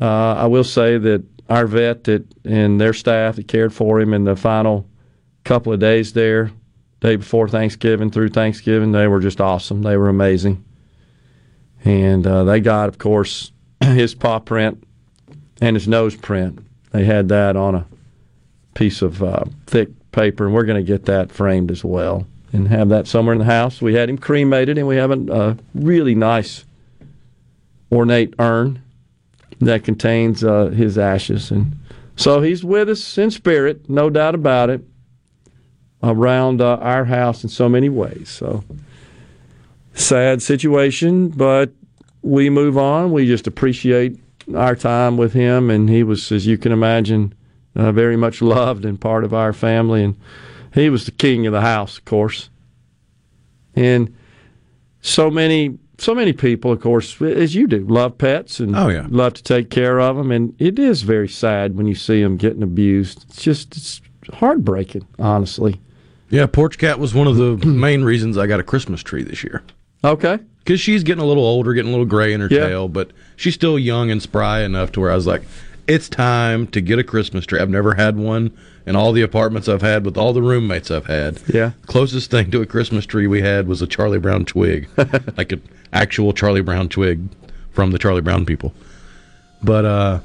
Uh, I will say that our vet that and their staff that cared for him in the final couple of days there, day before Thanksgiving through Thanksgiving, they were just awesome. They were amazing. And uh, they got, of course, [clears throat] his paw print and his nose print. They had that on a piece of uh, thick paper, and we're going to get that framed as well and have that somewhere in the house. We had him cremated, and we have a, a really nice ornate urn that contains uh, his ashes. And so he's with us in spirit, no doubt about it, around uh, our house in so many ways. So sad situation, but we move on. We just appreciate our time with him, and he was, as you can imagine, uh, very much loved and part of our family. And he was the king of the house, of course. And so many, so many people, of course, as you do, love pets and oh, yeah. love to take care of them. And it is very sad when you see them getting abused. It's just it's heartbreaking, honestly. Yeah, Porch Cat was one of the main reasons I got a Christmas tree this year. Okay. Because she's getting a little older, getting a little gray in her Yeah. tail, but she's still young and spry enough to where I was like, it's time to get a Christmas tree. I've never had one in all the apartments I've had with all the roommates I've had. Yeah. Closest thing to a Christmas tree we had was a Charlie Brown twig, [laughs] like an actual Charlie Brown twig from the Charlie Brown people. But uh,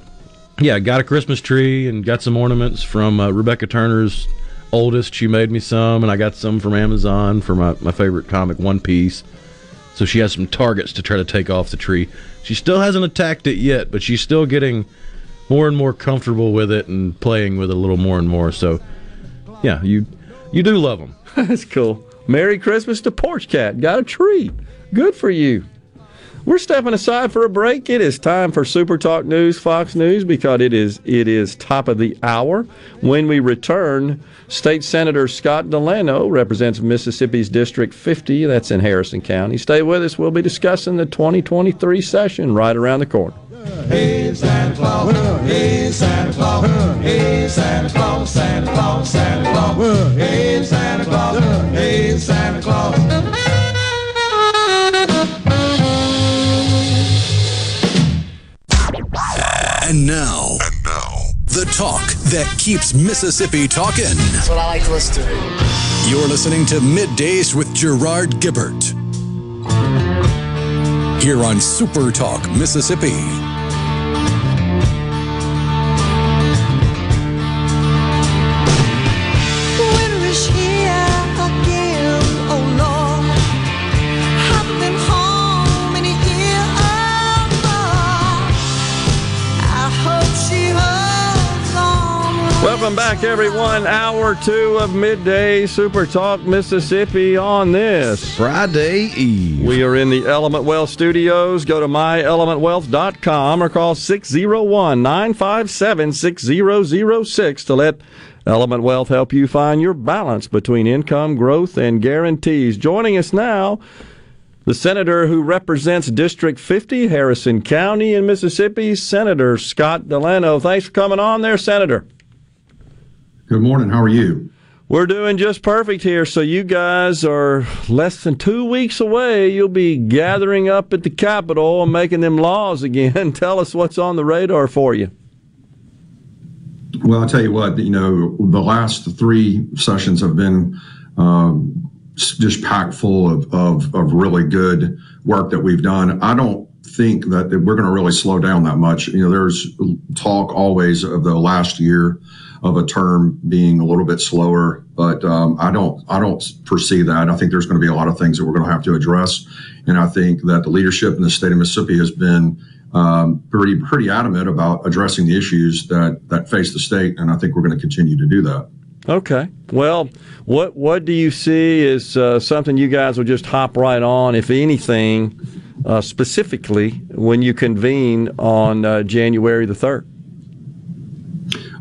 yeah, got a Christmas tree and got some ornaments from uh, Rebecca Turner's oldest. She made me some, and I got some from Amazon for my, my favorite comic, One Piece. So she has some targets to try to take off the tree. She still hasn't attacked it yet, but she's still getting more and more comfortable with it and playing with it a little more and more. So, yeah, you you do love them. [laughs] That's cool. Merry Christmas to Porch Cat. Got a treat. Good for you. We're stepping aside for a break. It is time for Super Talk News, Fox News, because it is it is top of the hour. When we return, State Senator Scott DeLano represents Mississippi's District 50. That's in Harrison County. Stay with us. We'll be discussing the 2023 session right around the corner. Hey Santa Claus, hey Santa Claus, hey Santa Claus, Santa Claus, Santa Claus, hey Santa Claus, hey Santa Claus. And now, and now, the talk that keeps Mississippi talking. That's what I like to listen to. You're listening to Middays with Gerard Gibert. Here on Super Talk, Mississippi. Back, everyone. Hour two of midday Super Talk Mississippi on this Friday Eve. We are in the Element Wealth studios. Go to myelementwealth.com or call 601 957 6006 to let Element Wealth help you find your balance between income, growth, and guarantees. Joining us now, the senator who represents District 50, Harrison County in Mississippi, Senator Scott DeLano. Thanks for coming on there, Senator. Good morning. How are you? We're doing just perfect here. So, you guys are less than two weeks away. You'll be gathering up at the Capitol and making them laws again. [laughs] Tell us what's on the radar for you. Well, I'll tell you what, you know, the last three sessions have been um, just packed full of, of, of really good work that we've done. I don't think that we're going to really slow down that much. You know, there's talk always of the last year of a term being a little bit slower, but um, I don't I don't foresee that. I think there's going to be a lot of things that we're going to have to address, and I think that the leadership in the state of Mississippi has been um, pretty pretty adamant about addressing the issues that that face the state, and I think we're going to continue to do that. Okay. Well, what what do you see as uh, something you guys will just hop right on, if anything, uh, specifically when you convene on uh, January the third?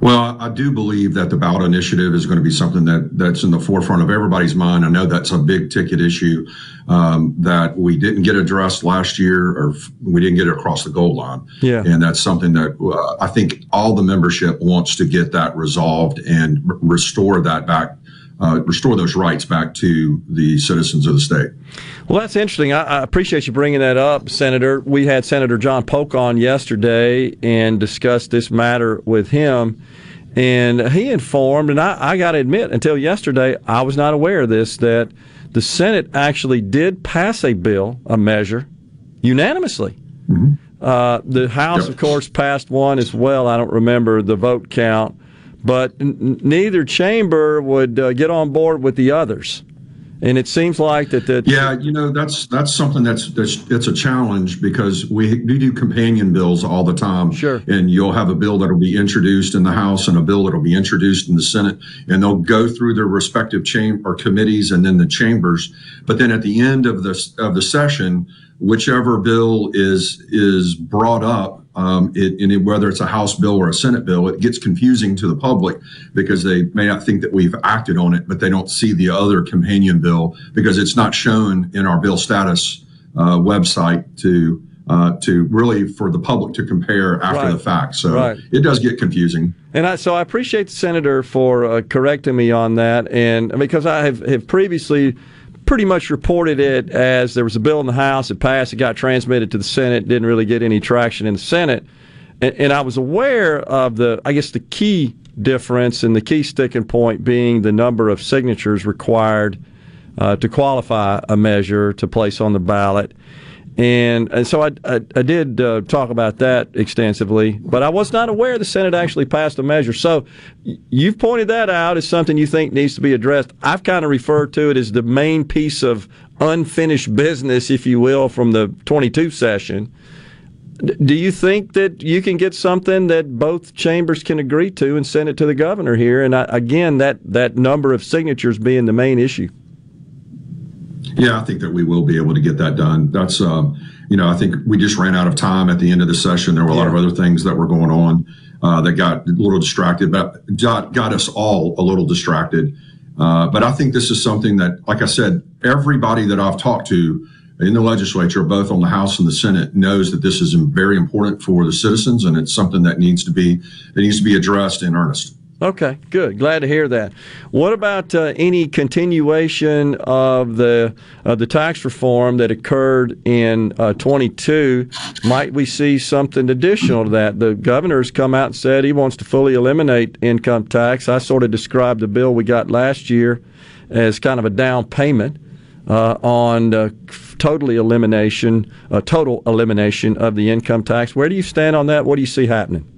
Well, I do believe that the ballot initiative is going to be something that that's in the forefront of everybody's mind. I know that's a big ticket issue um, that we didn't get addressed last year, or we didn't get it across the goal line. Yeah, and that's something that uh, I think all the membership wants to get that resolved and r- restore that back. Uh, restore those rights back to the citizens of the state. Well, that's interesting. I, I, appreciate you bringing that up, Senator. We had Senator John Polk on yesterday and discussed this matter with him. And he informed, and I, I got to admit, until yesterday, I was not aware of this, that the Senate actually did pass a bill, a measure, unanimously. Mm-hmm. Uh, the House, Yep. of course, passed one as well. I don't remember the vote count, but n- neither chamber would uh, get on board with the others. And it seems like that the Yeah, you know that's that's something that's that's it's a challenge because we we do companion bills all the time. Sure. And you'll have a bill that'll be introduced in the House and a bill that'll be introduced in the Senate, and they'll go through their respective chamber or committees and then the chambers. But then at the end of the of the session, whichever bill is is brought up, um, it, it, whether it's a House bill or a Senate bill, it gets confusing to the public because they may not think that we've acted on it, but they don't see the other companion bill because it's not shown in our bill status uh, website to uh, to really for the public to compare after Right. the fact. So Right. it does get confusing. And I, so I appreciate the senator for uh, correcting me on that, and because I have, have previously pretty much reported it as there was a bill in the House, it passed, it got transmitted to the Senate, didn't really get any traction in the Senate, and, and I was aware of the, I guess the key difference and the key sticking point being the number of signatures required uh, to qualify a measure to place on the ballot. And, and so I, I, I did uh, talk about that extensively, but I was not aware the Senate actually passed a measure. So you've pointed that out as something you think needs to be addressed. I've kind of referred to it as the main piece of unfinished business, if you will, from the 22 session. Do you think that you can get something that both chambers can agree to and send it to the governor here? And I, again, that, that number of signatures being the main issue. Yeah, I think that we will be able to get that done. That's, um, you know, I think we just ran out of time at the end of the session. There were a lot of other things that were going on uh, that got a little distracted, but got, got us all a little distracted. Uh, but I think this is something that, like I said, everybody that I've talked to in the legislature, both on the House and the Senate, knows that this is very important for the citizens, and it's something that needs to be that needs to be addressed in earnest. Okay, good. Glad to hear that. What about uh, any continuation of the of the tax reform that occurred in uh, 22? Might we see something additional to that? The governor's come out and said he wants to fully eliminate income tax. I sort of described the bill we got last year as kind of a down payment uh, on uh, totally elimination, uh, total elimination of the income tax. Where do you stand on that? What do you see happening?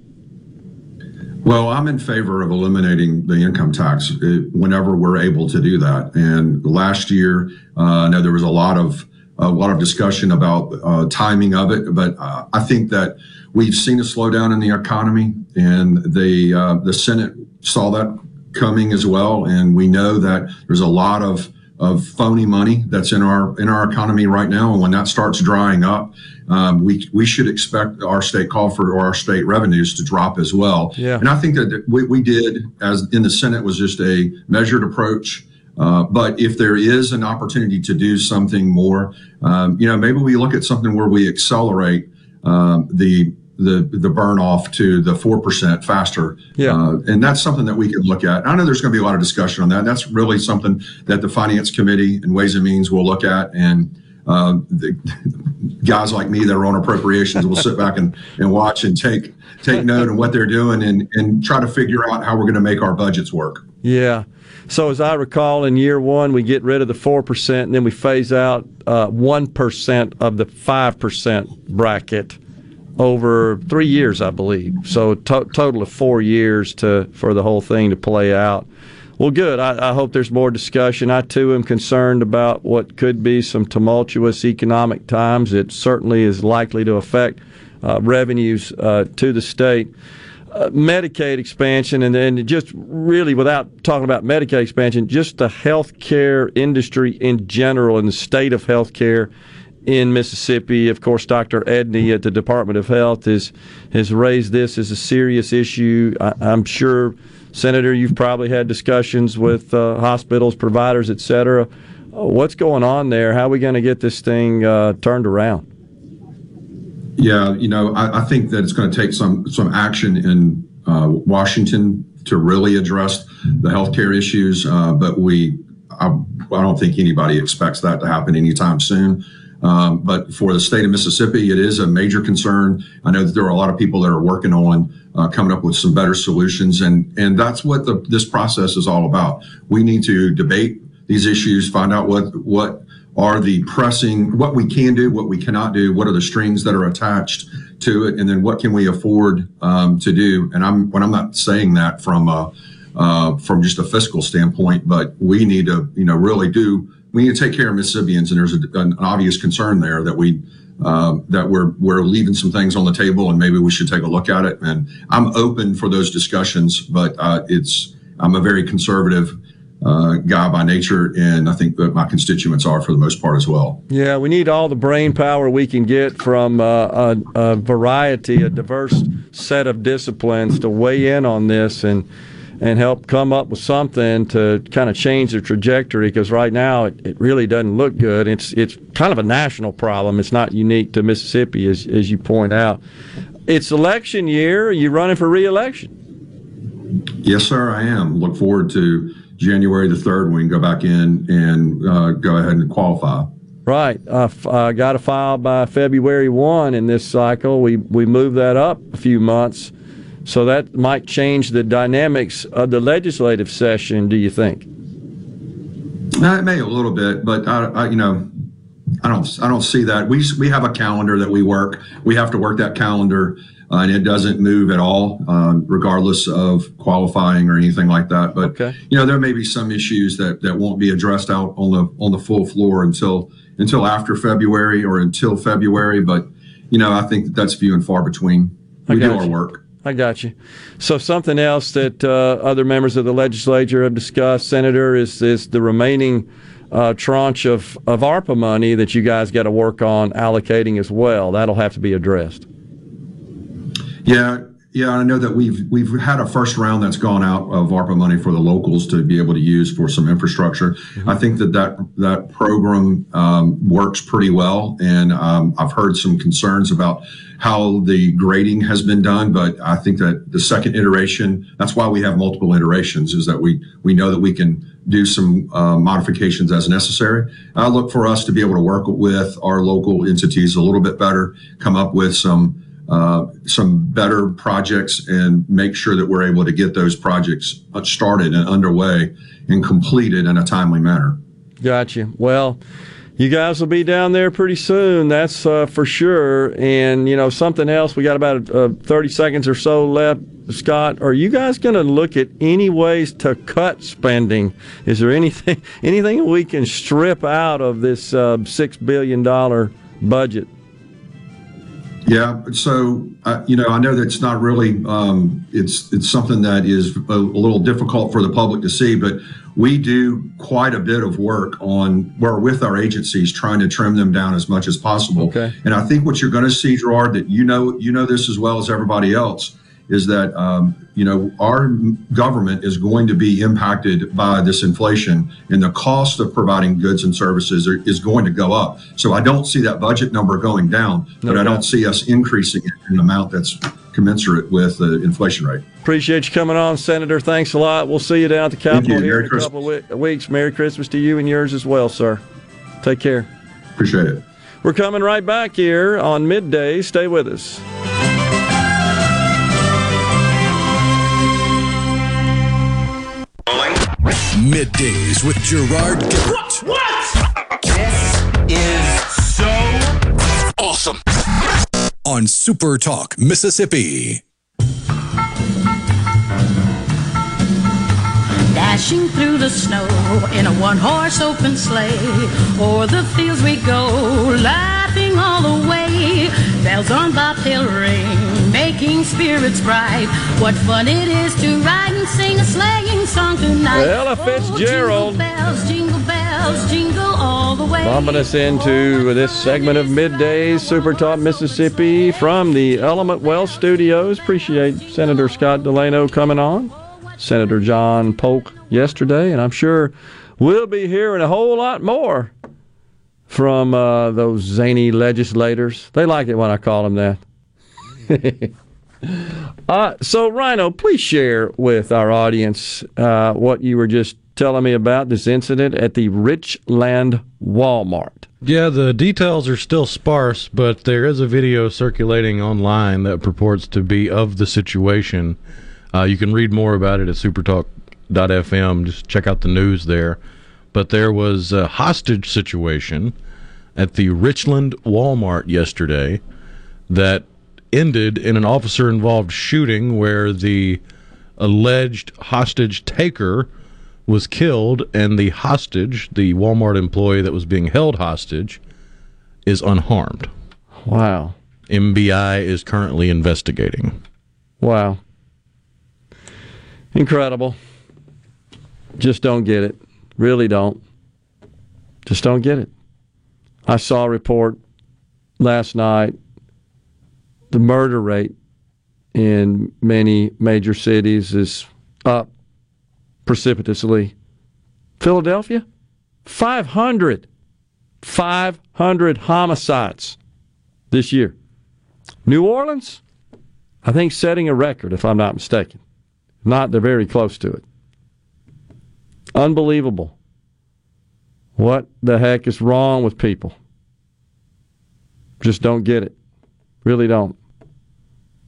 Well, I'm in favor of eliminating the income tax uh, whenever we're able to do that. And last year, uh, I know there was a lot of a lot of discussion about uh, timing of it, but uh, I think that we've seen a slowdown in the economy, and the uh, the Senate saw that coming as well, and we know that there's a lot of of phony money that's in our in our economy right now, and when that starts drying up, um, we we should expect our state call for or our state revenues to drop as well. Yeah. And I think that what we did as in the Senate was just a measured approach. Uh, but if there is an opportunity to do something more, um, you know, maybe we look at something where we accelerate um, the the the burn off to the four percent faster. Yeah, uh, and that's something that we can look at. I know there's going to be a lot of discussion on that. That's really something that the Finance Committee and Ways and Means will look at, and uh, the guys like me that are on appropriations will sit back and, and watch and take take note of what they're doing and and try to figure out how we're going to make our budgets work. Yeah. So as I recall, in year one, we get rid of the four percent, and then we phase out uh, one of the five percent bracket over three years, I believe. So to- total of four years to for the whole thing to play out. Well, good. I, I, hope there's more discussion. I too am concerned about what could be some tumultuous economic times. It certainly is likely to affect uh, revenues uh, to the state. Uh, Medicaid expansion, and then just really without talking about Medicaid expansion, just the healthcare industry in general and the state of healthcare in Mississippi. Of course, Dr. Edney at the Department of Health has has raised this as a serious issue. I, am sure, Senator, you've probably had discussions with uh, hospitals, providers, et cetera. What's going on there? How are we going to get this thing uh, turned around? Yeah, you know, I, I, think that it's going to take some some action in uh, Washington to really address the healthcare issues, uh, but we. I, I don't think anybody expects that to happen anytime soon. Um, but for the state of Mississippi, it is a major concern. I know that there are a lot of people that are working on uh, coming up with some better solutions, and and that's what the, this process is all about. We need to debate these issues, find out what what are the pressing, what we can do, what we cannot do, what are the strings that are attached to it, and then what can we afford um, to do. And I'm when I'm not saying that from a, uh, from just a fiscal standpoint, but we need to you know really do we need to take care of Mississippians, and there's a, an obvious concern there that we uh, that we're we're leaving some things on the table, and maybe we should take a look at it. And I'm open for those discussions, but uh, it's I'm a very conservative uh, guy by nature, and I think that my constituents are for the most part as well. Yeah, we need all the brain power we can get from uh, a, a variety, a diverse set of disciplines to weigh in on this and and help come up with something to kind of change the trajectory because right now it, it really doesn't look good. It's it's kind of a national problem. It's not unique to Mississippi, as, as you point out. It's election year. Are you running for reelection? Yes, sir, I am. Look forward to January the 3rd when we can go back in and uh, go ahead and qualify. Right. I uh, got to file by February 1 in this cycle. We, we moved that up a few months so that might change the dynamics of the legislative session, do you think? Uh, it may a little bit, but I, I, you know, I don't I don't see that. We we have a calendar that we work. We have to work that calendar, uh, and it doesn't move at all, uh, regardless of qualifying or anything like that. But Okay. you know, there may be some issues that that won't be addressed out on the on the full floor until until after February or until February. But you know, I think that that's few and far between. We do our you. work. I got you. So something else that uh, other members of the legislature have discussed, Senator, is is the remaining uh, tranche of of ARPA money that you guys got to work on allocating as well. That'll have to be addressed. Yeah, yeah, I know that we've we've had a first round that's gone out of ARPA money for the locals to be able to use for some infrastructure. I think that that that program um, works pretty well, and um, I've heard some concerns about how the grading has been done. But I think that the second iteration, that's why we have multiple iterations, is that we we know that we can do some uh, modifications as necessary. I look for us to be able to work with our local entities a little bit better, come up with some some better projects and make sure that we're able to get those projects started and underway and completed in a timely manner. Gotcha. Well, you guys will be down there pretty soon. That's uh, for sure. And you know something else. We got about uh, thirty seconds or so left. Scott, are you guys going to look at any ways to cut spending? Is there anything [laughs] anything we can strip out of this uh, six billion dollar budget? Yeah. So, uh, you know, I know that's not really, um, it's, it's something that is a, a little difficult for the public to see, but we do quite a bit of work on, we're with our agencies trying to trim them down as much as possible. Okay. And I think what you're going to see, Gerard, that you know, you know this as well as everybody else, is that um, you know our government is going to be impacted by this inflation, and the cost of providing goods and services are, is going to go up. So I don't see that budget number going down, No but I don't see us increasing it in an amount that's commensurate with the inflation rate. Appreciate you coming on, Senator. Thanks a lot. We'll see you down at the Capitol here Merry in a Christmas. couple of weeks. Merry Christmas to you and yours as well, sir. Take care. Appreciate it. We're coming right back here on midday. Stay with us. Middays with Gerard Gibert. What? This is so Awesome. On Super Talk, Mississippi. Dashing through the snow in a one horse open sleigh. O'er the fields we go, laughing all the way. Bells on bobtail ring, making spirits bright. What fun it is to ride and sing a sleighing song tonight. Ella Fitzgerald. Oh, jingle bells, jingle bells, jingle all the way. Bumping us into this segment of Midday Super Talk Mississippi from the Element Wealth Studios. Appreciate Senator Scott DeLano coming on, Senator John Polk yesterday, and I'm sure we'll be hearing a whole lot more from uh, those zany legislators. They like it when I call them that. [laughs] uh, so, Rhino, please share with our audience uh, what you were just telling me about this incident at the Richland Walmart. Yeah, the details are still sparse, but there is a video circulating online that purports to be of the situation. Uh, you can read more about it at supertalk.fm. Just check out the news there. But there was a hostage situation at the Richland Walmart yesterday that ended in an officer involved shooting where the alleged hostage taker was killed and the hostage, the Walmart employee that was being held hostage, is unharmed. Wow. MBI is currently investigating. Wow. Incredible. Just don't get it. Really don't. Just don't get it. I saw a report last night. The murder rate in many major cities is up precipitously. Philadelphia, 500. 500 homicides this year. New Orleans, I think setting a record, if I'm not mistaken. Not, they're very close to it. Unbelievable. What the heck is wrong with people? Just don't get it. Really don't.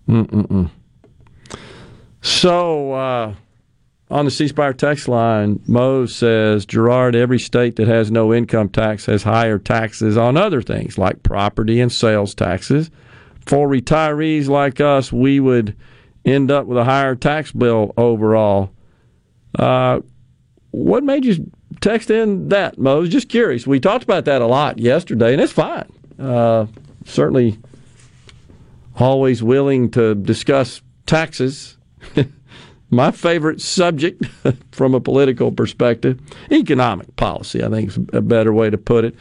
Mm-mm-mm. So, uh, on the C Spire text line, Mo says, Gerard, every state that has no income tax has higher taxes on other things like property and sales taxes. For retirees like us, we would end up with a higher tax bill overall. Uh, what made you text in that, Mo? Just curious. We talked about that a lot yesterday, and it's fine. Uh, certainly always willing to discuss taxes. [laughs] My favorite subject [laughs] from a political perspective, economic policy, I think is a better way to put it.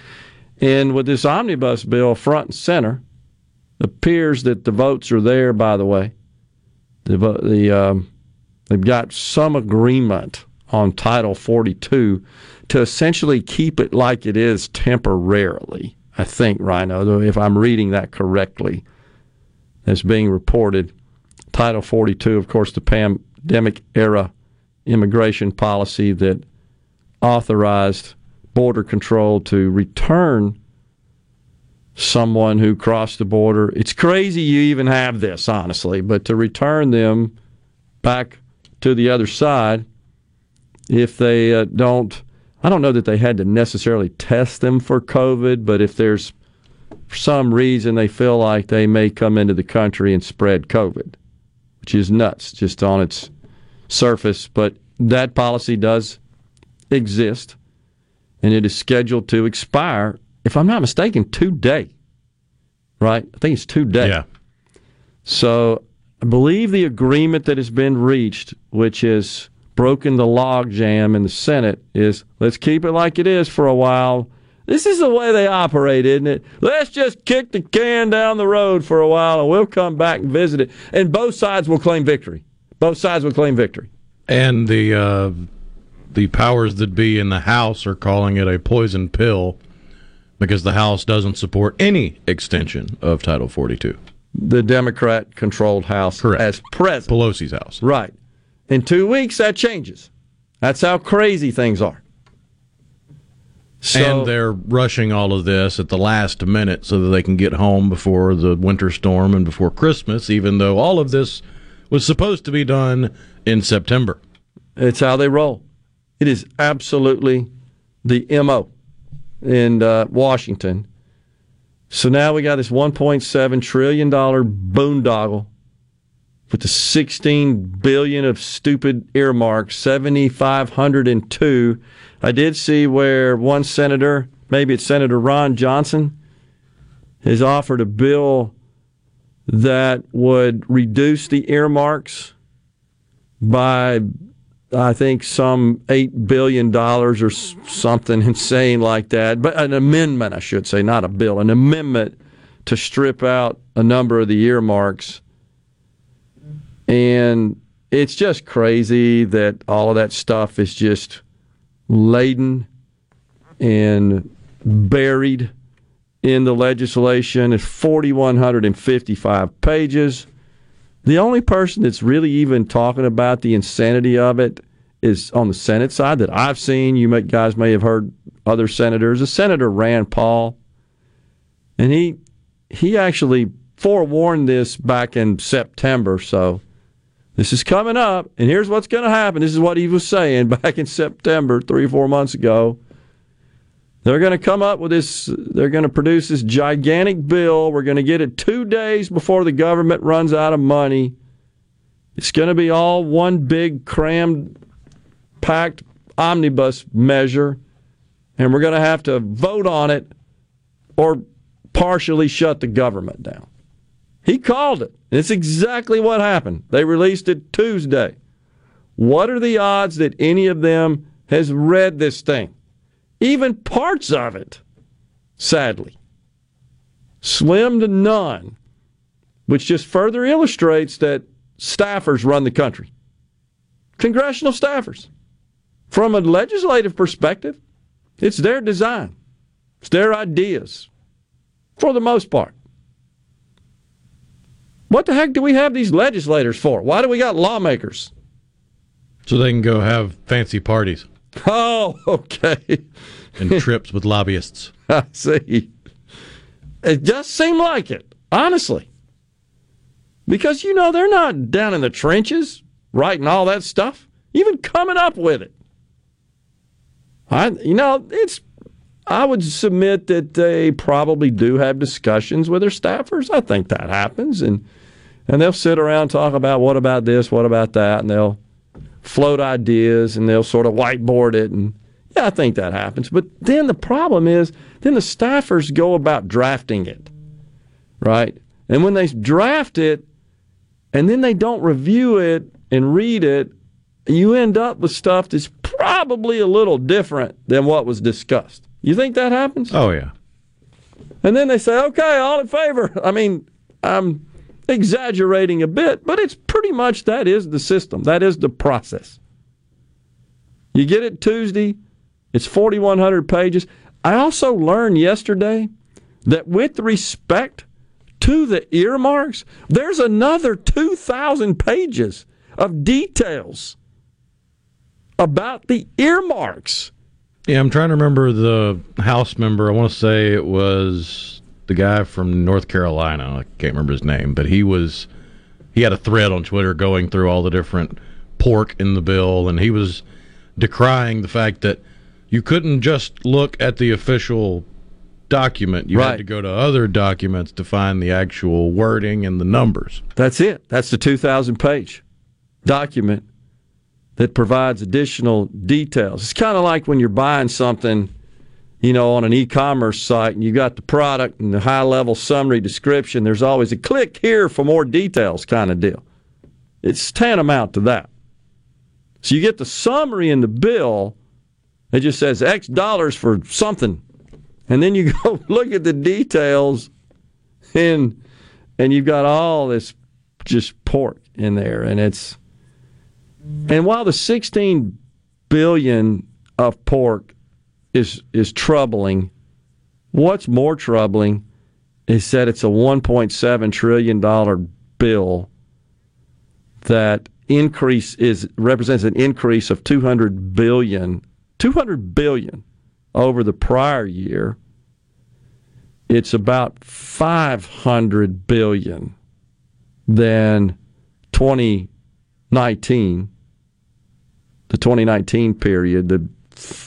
And with this omnibus bill front and center, appears that the votes are there, by the way. The, the um, They've got some agreement on Title 42 to essentially keep it like it is temporarily. I think, Rhino, if I'm reading that correctly, as being reported. Title 42, of course, the pandemic era immigration policy that authorized border control to return someone who crossed the border. It's crazy you even have this, honestly, but to return them back to the other side if they uh, don't. I don't know that they had to necessarily test them for COVID, but if there's for some reason they feel like they may come into the country and spread COVID, which is nuts just on its surface. But that policy does exist, and it is scheduled to expire, if I'm not mistaken, today. Right? I think it's today. Yeah. So I believe the agreement that has been reached, which has broken the logjam in the Senate, is let's keep it like it is for a while. This is the way they operate, isn't it? Let's just kick the can down the road for a while and we'll come back and visit it. And both sides will claim victory. Both sides will claim victory. And the uh, the powers that be in the House are calling it a poison pill because the House doesn't support any extension of Title 42 the Democrat controlled House Correct. as president. Pelosi's house. Right. In two weeks, that changes. That's how crazy things are. So, and they're rushing all of this at the last minute so that they can get home before the winter storm and before Christmas, even though all of this was supposed to be done in September. It's how they roll. It is absolutely the MO in uh, Washington. So now we got this 1.7 trillion dollar boondoggle with the 16 billion of stupid earmarks, 7502. I did see where one senator, maybe it's Senator Ron Johnson, has offered a bill that would reduce the earmarks by I think some eight billion dollars or something [laughs] insane like that. But an amendment, I should say, not a bill, an amendment to strip out a number of the earmarks. And it's just crazy that all of that stuff is just laden and buried in the legislation. It's 4,155 pages. The only person that's really even talking about the insanity of it is on the Senate side that I've seen. You may, guys may have heard other senators. A Senator Rand Paul, and he he actually forewarned this back in September. So this is coming up, and here's what's going to happen. This is what he was saying [laughs] back in September, three or four months ago. They're going to come up with this, they're going to produce this gigantic bill. We're going to get it two days before the government runs out of money. It's going to be all one big crammed, packed omnibus measure, and we're going to have to vote on it or partially shut the government down. He called it. It's exactly what happened. They released it Tuesday. What are the odds that any of them has read this thing? even parts of it, sadly. Slim to none, which just further illustrates that staffers run the country. Congressional staffers. From a legislative perspective, it's their design, it's their ideas, for the most part. What the heck do we have these legislators for? Why do we got lawmakers? So they can go have fancy parties. [laughs] Oh, okay. and trips with lobbyists. [laughs] I see. It does seem like it, honestly. Because, you know, they're not down in the trenches writing all that stuff. even coming up with it. I, you know, it's. I would submit that they probably do have discussions with their staffers. I think that happens, and and they'll sit around and talk about what about this, what about that, and they'll float ideas and they'll sort of whiteboard it. And yeah, I think that happens. But then the problem is, then the staffers go about drafting it, right? And when they draft it, and then they don't review it and read it, you end up with stuff that's probably a little different than what was discussed. You think that happens? Oh yeah. And then they say, "Okay, all in favor." I mean, I'm exaggerating a bit, but it's pretty much that is the system. That is the process. You get it Tuesday, it's 4,100 pages. I also learned yesterday that with respect to the earmarks, there's another 2,000 pages of details about the earmarks. Yeah, I'm trying to remember the House member. I want to say it was the guy from North Carolina. I can't remember his name, but he was he had a thread on Twitter going through all the different pork in the bill, and he was decrying the fact that you couldn't just look at the official document. You Right. had to go to other documents to find the actual wording and the numbers. That's it. That's the 2,000 page document that provides additional details. It's kind of like when you're buying something, you know, on an e commerce site and you got the product and the high level summary description. There's always a click here for more details kind of deal. It's tantamount to that. So you get the summary in the bill, it just says X dollars for something. And then you [laughs] go look at the details and and you've got all this just pork in there and it's and while the 16 billion of pork is is troubling what's more troubling is that it's a 1.7 trillion dollar bill that increase is represents an increase of 200 billion 200 billion over the prior year. It's about 500 billion than 2019 the 2019 period the,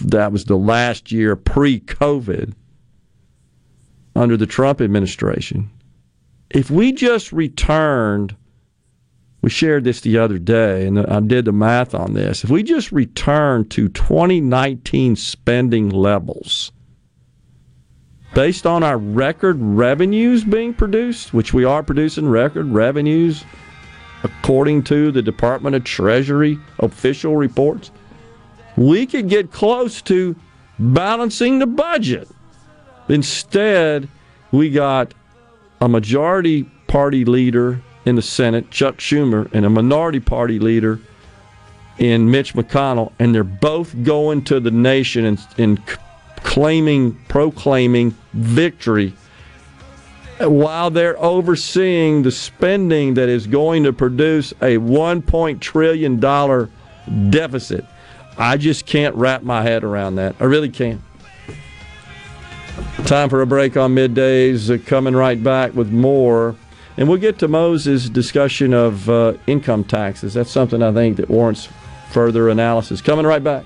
that was the last year pre-covid under the Trump administration. If we just returned we shared this the other day and I did the math on this. If we just returned to 2019 spending levels based on our record revenues being produced, which we are producing record revenues according to the Department of Treasury official reports, we could get close to balancing the budget. Instead, we got a majority party leader in the Senate, Chuck Schumer, and a minority party leader in Mitch McConnell, and they're both going to the nation and, and claiming, proclaiming victory while they're overseeing the spending that is going to produce a one point trillion dollar deficit. I just can't wrap my head around that. I really can't. Time for a break on middays. Uh, coming right back with more. And we'll get to Moses' discussion of uh, income taxes. That's something I think that warrants further analysis. Coming right back.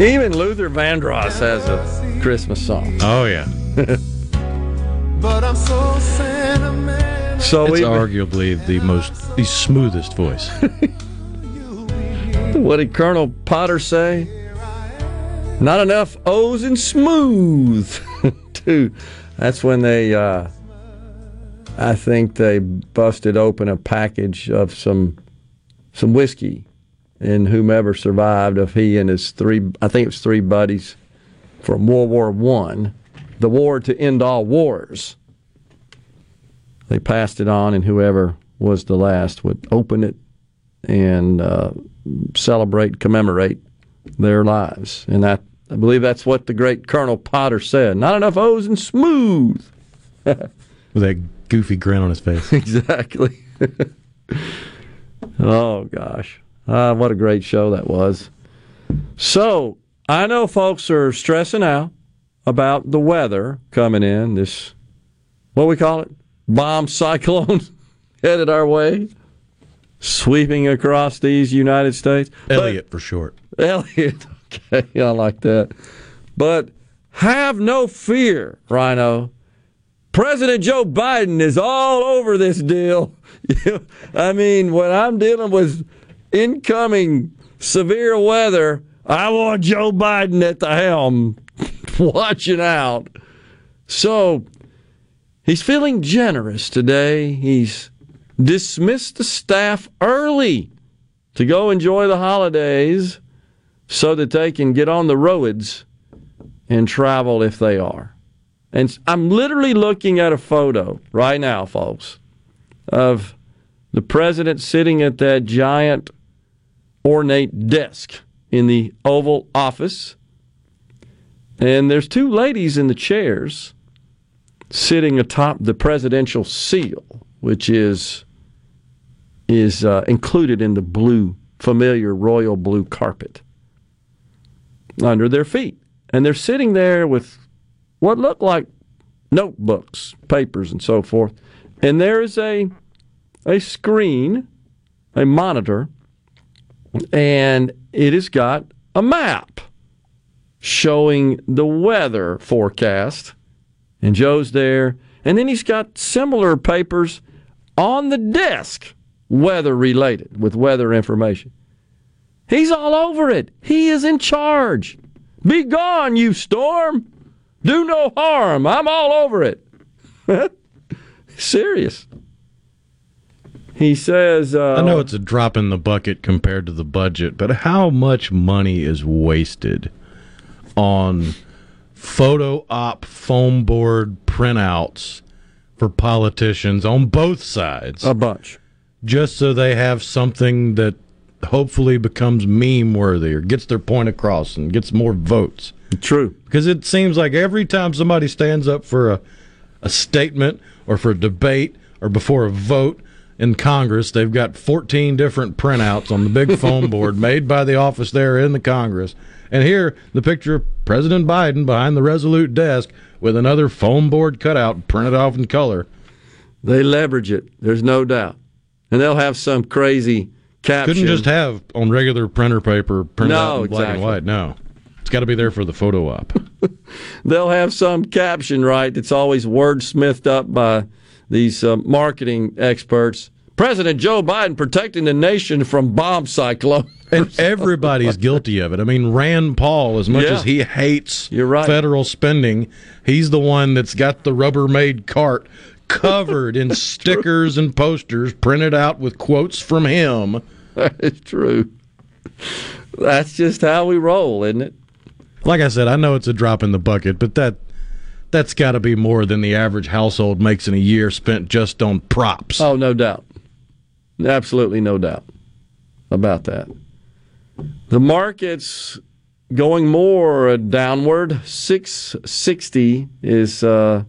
Even Luther Vandross has a Christmas song. Oh yeah. [laughs] But I'm so sentimental. So it's we- arguably the most, the smoothest voice. [laughs] What did Colonel Potter say? Not enough O's and smooth. [laughs] Too. That's when they, uh, I think they busted open a package of some, some whiskey, and whomever survived of he and his three, I think it was three buddies, from World War One, the war to end all wars. They passed it on, and whoever was the last would open it and uh, celebrate, commemorate their lives. And that I believe that's what the great Colonel Potter said. Not enough O's and smooth. [laughs] With that goofy grin on his face. [laughs] exactly. [laughs] oh gosh, ah, what a great show that was. So I know folks are stressing out about the weather coming in. This, what we call it, bomb cyclone [laughs] headed our way, sweeping across these United States. Elliott for short. [laughs] Elliott. Okay, [laughs] I like that. But have no fear, Rhino. President Joe Biden is all over this deal. I mean, when I'm dealing with incoming severe weather, I want Joe Biden at the helm, [laughs] watching out. So he's feeling generous today. He's dismissed the staff early to go enjoy the holidays so that they can get on the roads and travel if they are. And I'm literally looking at a photo right now, folks, of the president sitting at that giant ornate desk in the Oval Office. And there's two ladies in the chairs sitting atop the presidential seal, which is is uh, included in the blue, familiar royal blue carpet under their feet. And they're sitting there with what look like notebooks, papers, and so forth. And there is a, a screen, a monitor, and it has got a map showing the weather forecast. And Joe's there. And then he's got similar papers on the desk, weather related, with weather information. He's all over it. He is in charge. Be gone, you storm. Do no harm. I'm all over it. [laughs] Serious. He says. Uh, I know it's a drop in the bucket compared to the budget, but how much money is wasted on photo op foam board printouts for politicians on both sides? A bunch. Just so they have something that hopefully becomes meme worthy or gets their point across and gets more votes. True. Because it seems like every time somebody stands up for a, a statement or for a debate or before a vote in Congress, they've got 14 different printouts on the big foam [laughs] board made by the office there in the Congress. And here, the picture of President Biden behind the Resolute desk with another foam board cutout printed off in color. They leverage it, there's no doubt. And they'll have some crazy caption. Couldn't just have on regular printer paper printed No, out in black and exactly. white. No. It's got to be there for the photo op. [laughs] they'll have some caption right that's always wordsmithed up by these uh, marketing experts. President Joe Biden protecting the nation from bomb cyclone. and everybody's guilty of it. I mean, Rand Paul, as much Yeah. as he hates right. federal spending, he's the one that's got the Rubbermaid cart covered in [laughs] stickers and posters printed out with quotes from him. It's true. That's just how we roll, isn't it? Like I said, I know it's a drop in the bucket, but that that's got to be more than the average household makes in a year spent just on props. Oh, no doubt. Absolutely no doubt about that. The market's going more downward. 660 is uh,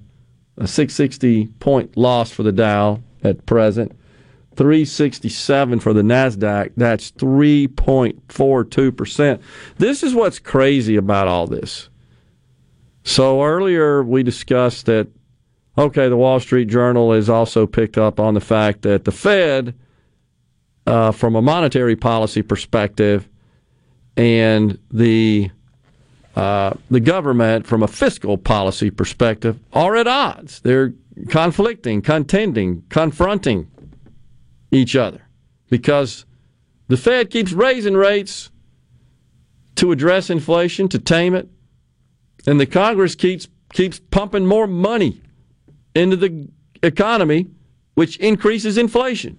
a 660 point loss for the Dow at present. 367 for the Nasdaq. That's 3.42%. This is what's crazy about all this. So earlier we discussed that okay, the Wall Street Journal has also picked up on the fact that the Fed uh, from a monetary policy perspective and the uh, the government from a fiscal policy perspective are at odds. They're conflicting, contending, confronting each other because the Fed keeps raising rates to address inflation, to tame it, and the Congress keeps keeps pumping more money into the economy, which increases inflation.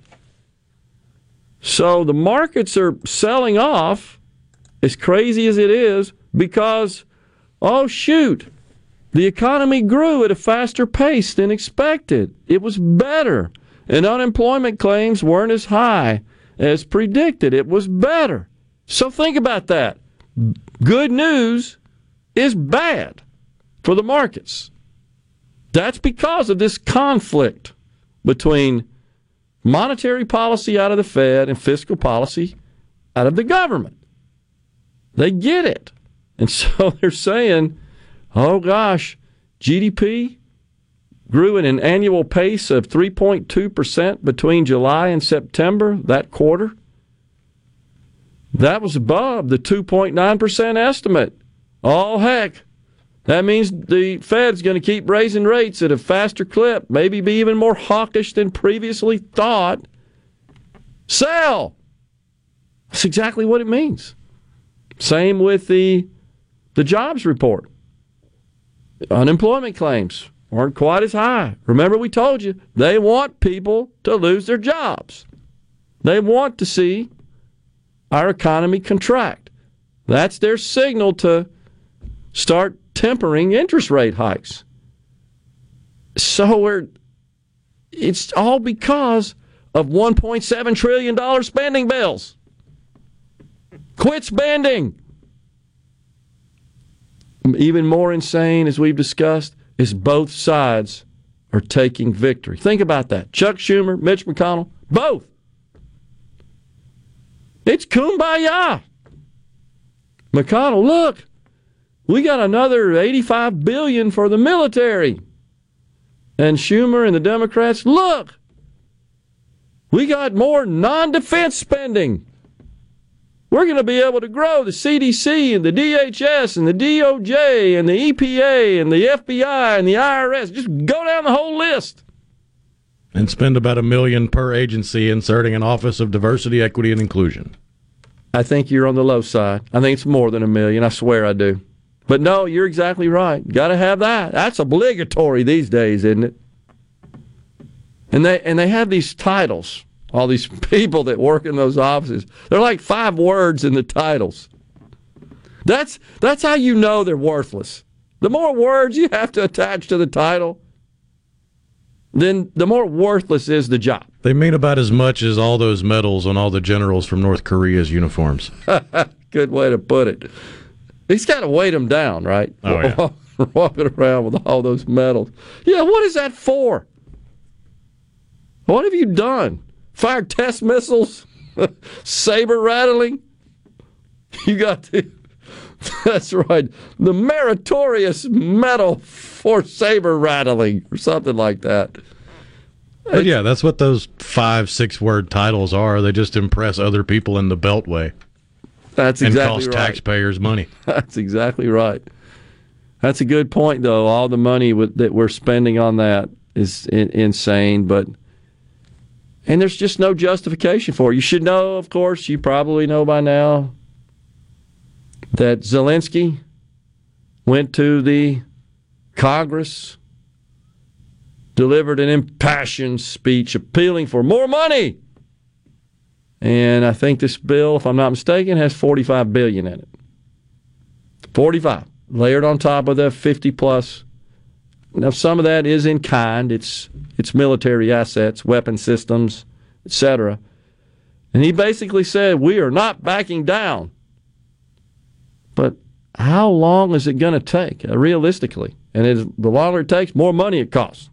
So the markets are selling off, as crazy as it is, because oh, shoot, the economy grew at a faster pace than expected. It was better. And unemployment claims weren't as high as predicted. It was better. So think about that. Good news is bad for the markets. That's because of this conflict between monetary policy out of the Fed and fiscal policy out of the government. They get it. And [laughs] so they're saying, oh gosh, GDP grew at an annual pace of 3.2% between July and September, that quarter. That was above the 2.9% estimate. Oh, heck. That means the Fed's going to keep raising rates at a faster clip, maybe be even more hawkish than previously thought. Sell. That's exactly what it means. Same with the the jobs report. Unemployment claims aren't quite as high. Remember, we told you they want people to lose their jobs. They want to see our economy contract. That's their signal to start tempering interest rate hikes. So it's all because of 1.7 trillion dollar spending bills. Quit spending. Even more insane, as we've discussed, is both sides are taking victory. Think about that. Chuck Schumer, Mitch McConnell, both. It's kumbaya. McConnell, look, we got another 85 billion for the military. And Schumer and the Democrats, look, we got more non-defense spending. We're going to be able to grow the CDC and the DHS and the DOJ and the EPA and the FBI and the IRS. Just go down the whole list. And spend about a million per agency inserting an Office of Diversity, Equity, and Inclusion. I think you're on the low side. I think it's more than a million. I swear I do. But no, you're exactly right. Got to have that. That's obligatory these days, isn't it? And they and they have these titles all these [laughs] people that work in those offices. They're like five words in the titles. That's that's how you know they're worthless. The more words you have to attach to the title, then the more worthless is the job. They mean about as much as all those medals on all the generals from North Korea's uniforms. [laughs] Good way to put it. He's got to weight them down, right? Oh, yeah. [laughs] Walking around with all those medals. Yeah, what is that for? What have you done? fired test missiles, [laughs] saber rattling. [laughs] You got the, that's right, the meritorious medal for saber rattling or something like that. But yeah, that's what those five, six word titles are. They just impress other people in the Beltway. That's exactly and cost right. taxpayers money. [laughs] That's exactly right. That's a good point, though. All the money with, that we're spending on that is in, insane, but and there's just no justification for it. You should know, of course, you probably know by now that Zelensky went to the Congress, delivered an impassioned speech appealing for more money. And I think this bill, if I'm not mistaken, has 45 billion in it. 45 layered on top of the 50 plus. Now some of that is in kind. It's it's military assets, weapon systems, etc. And he basically said, "We are not backing down." But how long is it going to take, uh, realistically? And the longer it takes, more money it costs.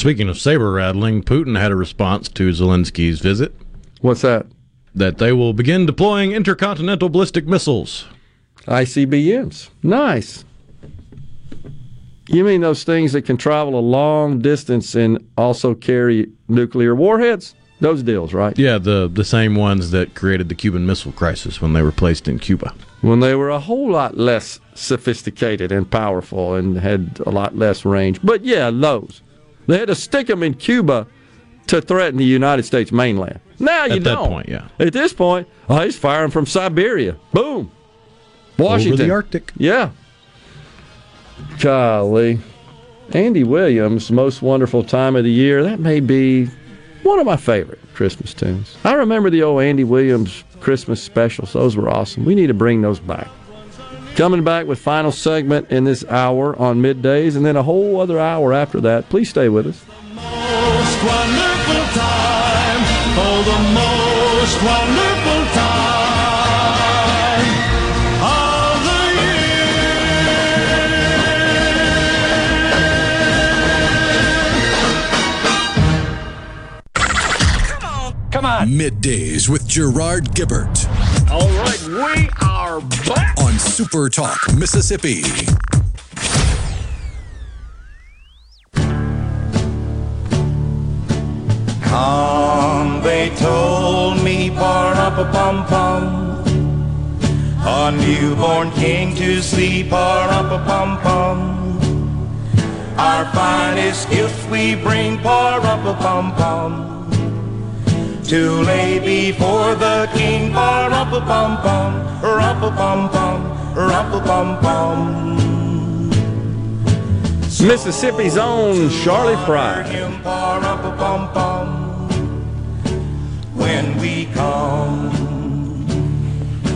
Speaking of saber rattling, Putin had a response to Zelensky's visit. What's that? That they will begin deploying intercontinental ballistic missiles. ICBMs. Nice. You mean those things that can travel a long distance and also carry nuclear warheads? Those deals, right? Yeah, the the same ones that created the Cuban Missile Crisis when they were placed in Cuba. When they were a whole lot less sophisticated and powerful and had a lot less range. But yeah, those. They had to stick them in Cuba to threaten the United States mainland. Now you At that don't. point, yeah. At this point, oh, he's firing from Siberia. Boom. Washington. Over the Arctic. Yeah. Golly. Andy Williams, most wonderful time of the year. That may be one of my favorite Christmas tunes. I remember the old Andy Williams Christmas specials. Those were awesome. We need to bring those back. Coming back with final segment in this hour on middays, and then a whole other hour after that. Please stay with us. most wonderful time. Oh, the most wonderful time of the Come on. Middays with Gerard Gibert All right, we are back. on Super Talk, Mississippi. Come, they told me, par-up-a-pum-pum. A newborn king to see, par-up-a-pum-pum. Our finest gift we bring, par-up-a-pum-pum. To lay before the king, par-up-a-pum-pum, rup-a-pum-pum, rup-a-pum-pum. Mississippi's own Charley Pride. When we come.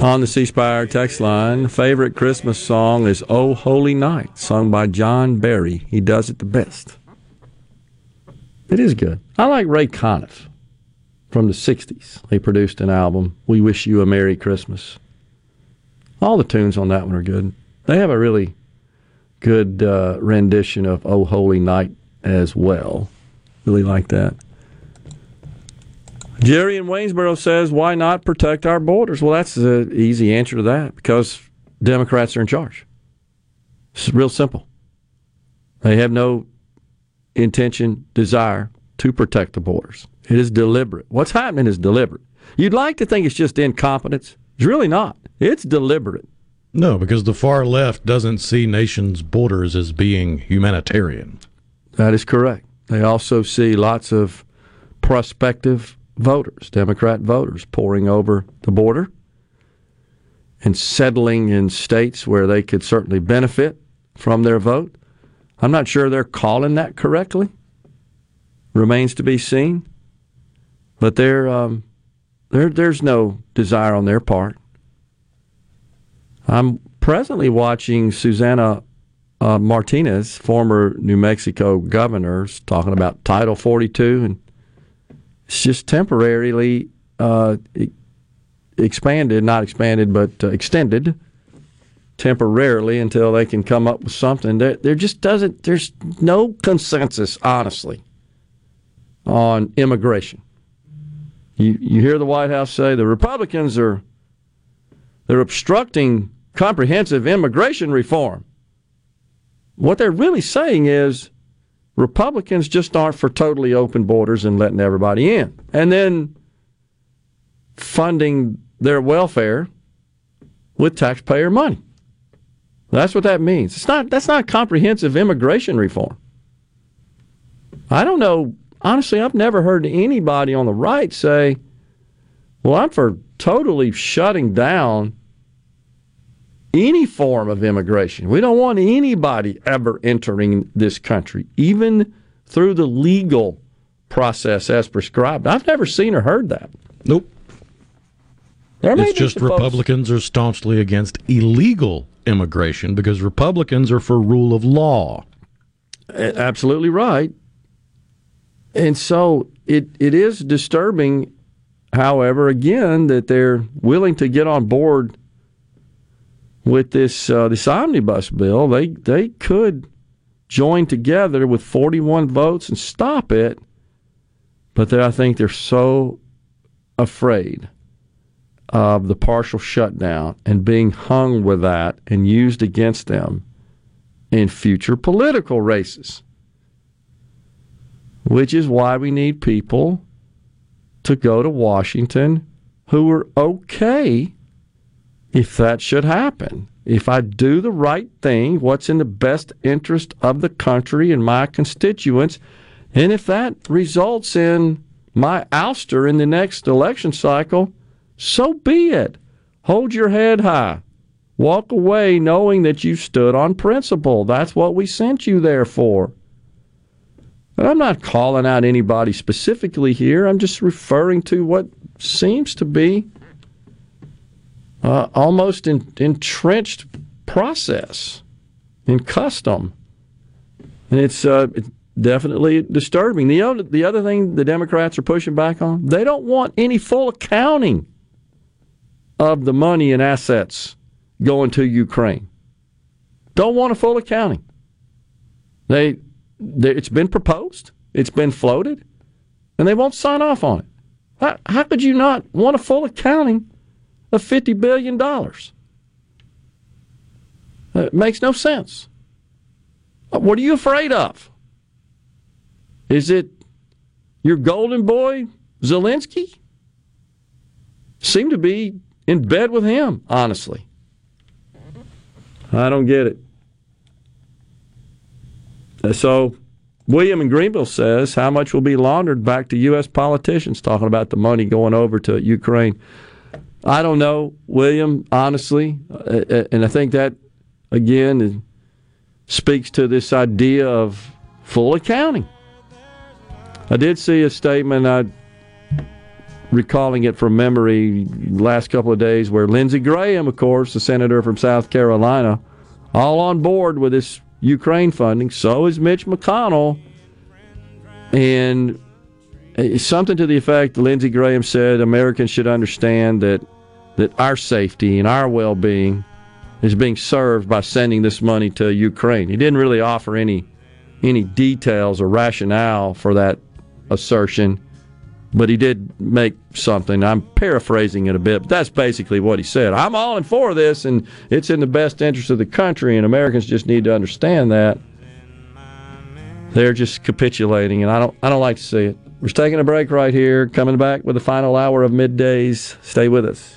On the C Spire text line, favorite Christmas song is Oh Holy Night, sung by John Barry. He does it the best. It is good. I like Ray Conniff from the 60s. They produced an album, We Wish You a Merry Christmas. All the tunes on that one are good. They have a really good uh, rendition of Oh Holy Night as well. Really like that. Jerry in Waynesboro says, why not protect our borders? Well, that's the easy answer to that because Democrats are in charge. It's real simple. They have no intention, desire to protect the borders. It is deliberate. What's happening is deliberate. You'd like to think it's just incompetence. It's really not. It's deliberate. No, because the far left doesn't see nations' borders as being humanitarian. That is correct. They also see lots of prospective voters, Democrat voters, pouring over the border and settling in states where they could certainly benefit from their vote. I'm not sure they're calling that correctly. Remains to be seen. But there, um, there, there's no desire on their part. I'm presently watching Susana uh, Martinez, former New Mexico governor, talking about Title 42, and it's just temporarily uh, expanded, not expanded, but uh, extended temporarily until they can come up with something. There, there just doesn't. There's no consensus, honestly, on immigration. You you hear the White House say the Republicans are they're obstructing comprehensive immigration reform. What they're really saying is Republicans just aren't for totally open borders and letting everybody in. And then funding their welfare with taxpayer money. That's what that means. It's not that's not comprehensive immigration reform. I don't know honestly I've never heard anybody on the right say, "Well, I'm for totally shutting down any form of immigration. We don't want anybody ever entering this country, even through the legal process as prescribed. I've never seen or heard that. Nope. It's just folks- Republicans are staunchly against illegal immigration because Republicans are for rule of law. Absolutely right. And so it, it is disturbing, however, again, that they're willing to get on board with this uh, this omnibus bill. They they could join together with 41 votes and stop it, but I think they're so afraid of the partial shutdown and being hung with that and used against them in future political races. Which is why we need people to go to Washington who are okay if that should happen. If I do the right thing, what's in the best interest of the country and my constituents, and if that results in my ouster in the next election cycle, so be it. Hold your head high. Walk away knowing that you stood on principle. That's what we sent you there for. And I'm not calling out anybody specifically here. I'm just referring to what seems to be uh, almost in, entrenched process and custom. And it's, uh, definitely disturbing. The other, the other thing the Democrats are pushing back on, they don't want any full accounting of the money and assets going to Ukraine. Don't want a full accounting. They it's been proposed, it's been floated, and they won't sign off on it. How, how could you not want a full accounting of $50 billion? Uh, it makes no sense. Uh, what are you afraid of? Is it your golden boy, Zelensky? Seem to be in bed with him, honestly. I don't get it. Uh, so, William in Greenville says how much will be laundered back to U.S. politicians talking about the money going over to Ukraine. I don't know, William, honestly. Uh, uh, and I think that, again, speaks to this idea of full accounting. I did see a statement, I recalling it from memory last couple of days, where Lindsey Graham, of course, the senator from South Carolina, all on board with this Ukraine funding. So is Mitch McConnell. And something to the effect Lindsey Graham said Americans should understand that that our safety and our well-being is being served by sending this money to Ukraine. He didn't really offer any any details or rationale for that assertion, but he did make something. I'm paraphrasing it a bit, but that's basically what he said. I'm all in for this, and it's in the best interest of the country, and Americans just need to understand that. They're just capitulating, and I don't I don't like to see it. We're taking a break right here. Coming back with the final hour of middays. Stay with us.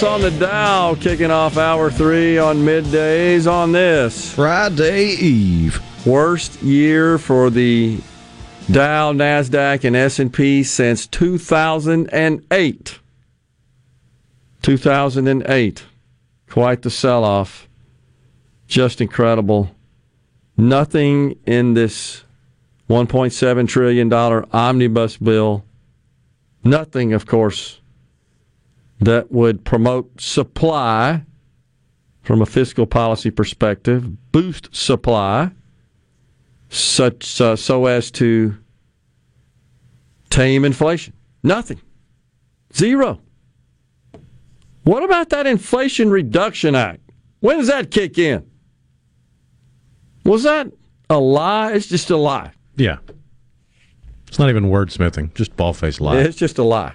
Sell-offs on the Dow, kicking off hour three on middays on this Friday Eve. Worst year for the Dow, Nasdaq, and S&P since 2008. 2008. Quite the sell-off. Just incredible. Nothing in this 1.7 trillion dollar omnibus bill. Nothing, of course that would promote supply from a fiscal policy perspective, boost supply, such uh, so as to tame inflation. Nothing. Zero. What about that Inflation Reduction Act? When does that kick in? Was that a lie? It's just a lie. Yeah. It's not even wordsmithing, just ball faced lie. It's just a lie.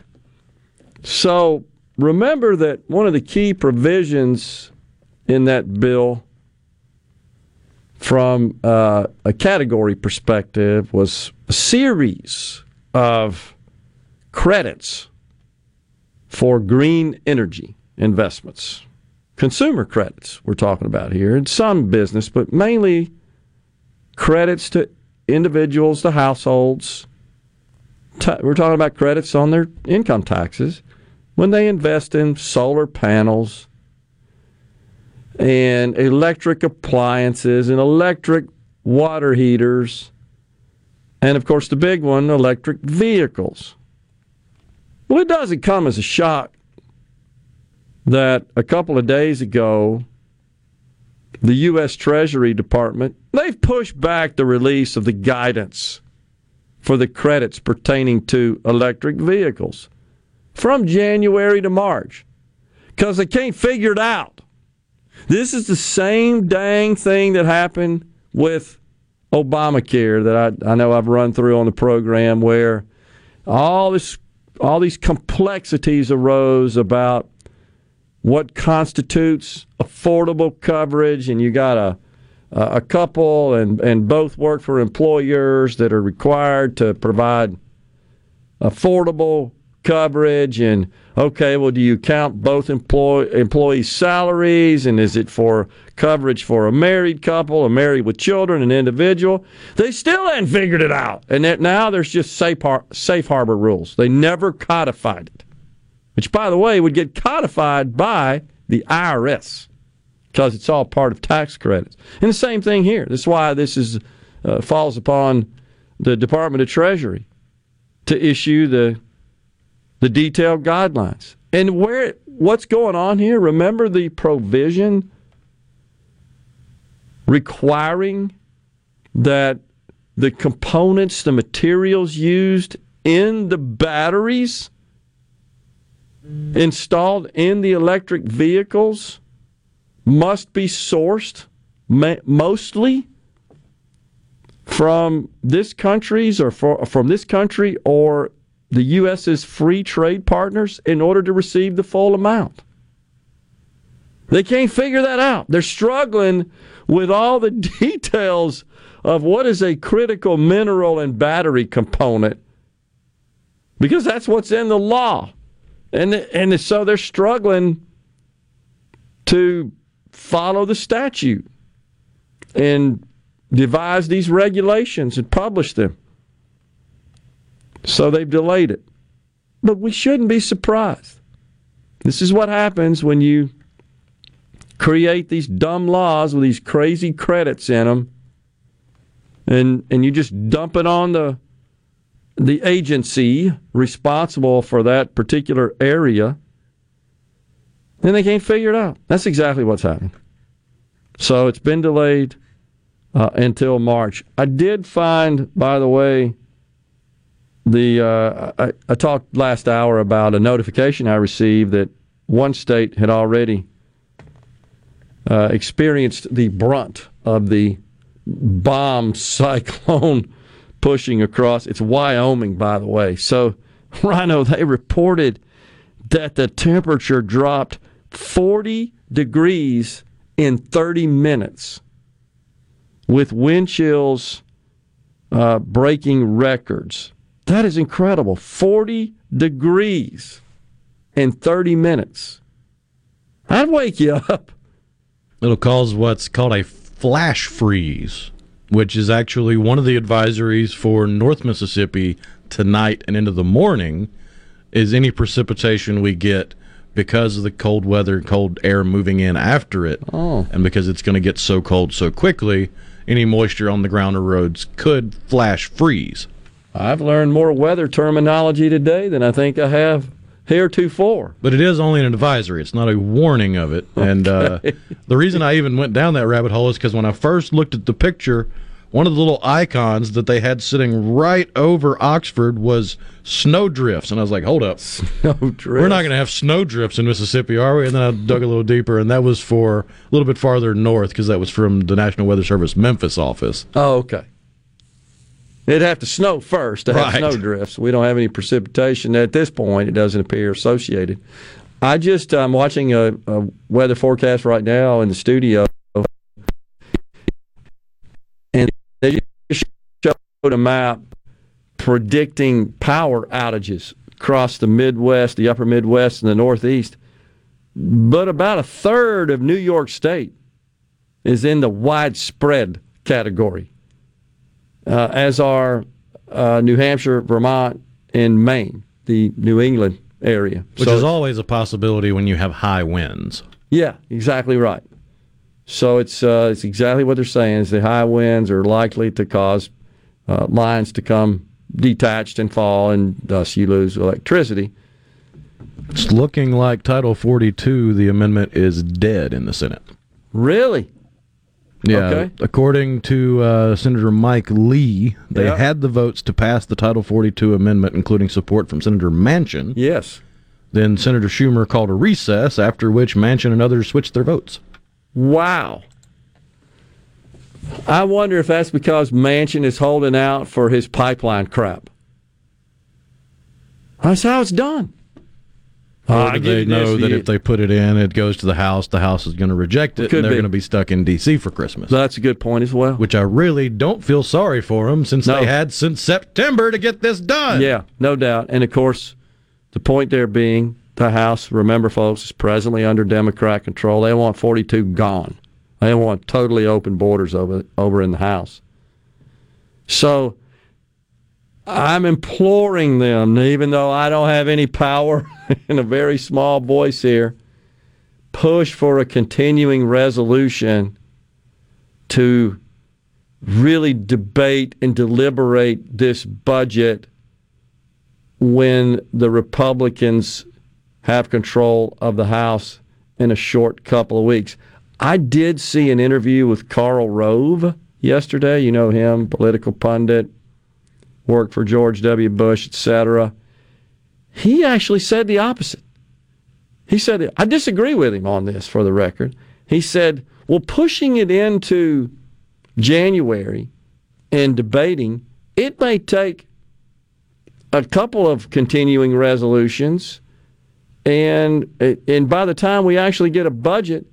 So remember that one of the key provisions in that bill from uh, a category perspective was a series of credits for green energy investments. Consumer credits, we're talking about here, and some business, but mainly credits to individuals, to households. We're talking about credits on their income taxes when they invest in solar panels and electric appliances and electric water heaters, and of course, the big one, electric vehicles. Well, it doesn't come as a shock that a couple of days ago, the U.S. Treasury Department they've pushed back the release of the guidance for the credits pertaining to electric vehicles from January to March because they can't figure it out. This is the same dang thing that happened with Obamacare that I, I know I've run through on the program where all this all these complexities arose about what constitutes affordable coverage, and you got a a couple and and both work for employers that are required to provide affordable coverage and okay well do you count both employee employees salaries? And is it for coverage for a married couple a married with children an individual? They still hadn't figured it out. And that now there's just safe, har- safe harbor rules. They never codified it. Which by the way would get codified by the IRS because it's all part of tax credits. And the same thing here. That's why this is uh, falls upon the Department of Treasury to issue the the detailed guidelines. And where what's going on here? Remember the provision requiring that the components, the materials used in the batteries installed in the electric vehicles must be sourced mostly from this country's or for, from this country or the U.S.'s free trade partners in order to receive the full amount. They can't figure that out. They're struggling with all the [laughs] details of what is a critical mineral and battery component because that's what's in the law. And, and so they're struggling to follow the statute and devise these regulations and publish them. So they've delayed it. But we shouldn't be surprised. This is what happens when you create these dumb laws with these crazy credits in them and and you just dump it on the the agency responsible for that particular area and they can't figure it out. That's exactly what's happening. So it's been delayed uh, until March. I did find, by the way, the uh, I, I, talked last hour about a notification I received that one state had already uh, experienced the brunt of the bomb [laughs] cyclone pushing across. It's Wyoming, by the way. So, [laughs] Rhino, they reported that the temperature dropped 40 degrees in 30 minutes with wind chills uh, breaking records. That is incredible. 40 degrees in 30 minutes. I'd wake you up. It'll cause what's called a flash freeze, which is actually one of the advisories for North Mississippi tonight and into the morning is any precipitation we get because of the cold weather, and cold air moving in after it, oh. and because it's going to get so cold so quickly, any moisture on the ground or roads could flash freeze. I've learned more weather terminology today than I think I have heretofore. But it is only an advisory; it's not a warning of it. Okay. And uh, the reason I even went down that rabbit hole is because when I first looked at the picture one of the little icons that they had sitting right over Oxford was snowdrifts. and I was like, "Hold up, snow drifts? We're not going to have snowdrifts in Mississippi, are we?" And then I dug a little deeper, and that was for a little bit farther north because that was from the National Weather Service Memphis office. Oh, okay. It'd have to snow first to have right. snow drifts. We don't have any precipitation at this point. It doesn't appear associated. I just I'm watching a, a weather forecast right now in the studio and They just showed a map predicting power outages across the Midwest, the upper Midwest, and the Northeast. But about a third of New York State is in the widespread category, uh, as are uh, New Hampshire, Vermont, and Maine, the New England area. Which so, is always a possibility when you have high winds. Yeah, exactly right. So it's uh, it's exactly what they're saying is the high winds are likely to cause uh, lines to come detached and fall, and thus you lose electricity. It's looking like Title 42, the amendment is dead in the Senate. Really? Yeah. Okay. According to uh, Senator Mike Lee, they yeah. had the votes to pass the Title 42 amendment, including support from Senator Manchin. Yes. Then Senator Schumer called a recess, after which Manchin and others switched their votes. Wow. I wonder if that's because Manchin is holding out for his pipeline crap. That's how it's done. Oh, or I do they know that if they put it in, it goes to the House, the House is going to reject it, Could and they're going to be stuck in D.C. for Christmas. That's a good point as well. Which I really don't feel sorry for them since No. they had since September to get this done. Yeah, no doubt. And of course, the point there being the House, remember, folks, is presently under Democrat control. They want 42 gone. They want totally open borders over over in the House. So I'm imploring them, even though I don't have any power [laughs] in a very small voice here, push for a continuing resolution to really debate and deliberate this budget when the Republicans have control of the House in a short couple of weeks. I did see an interview with Karl Rove yesterday. You know him, political pundit, worked for George W. Bush, etc. He actually said the opposite. He said, I disagree with him on this for the record. He said, well, pushing it into January and debating, it may take a couple of continuing resolutions and and by the time we actually get a budget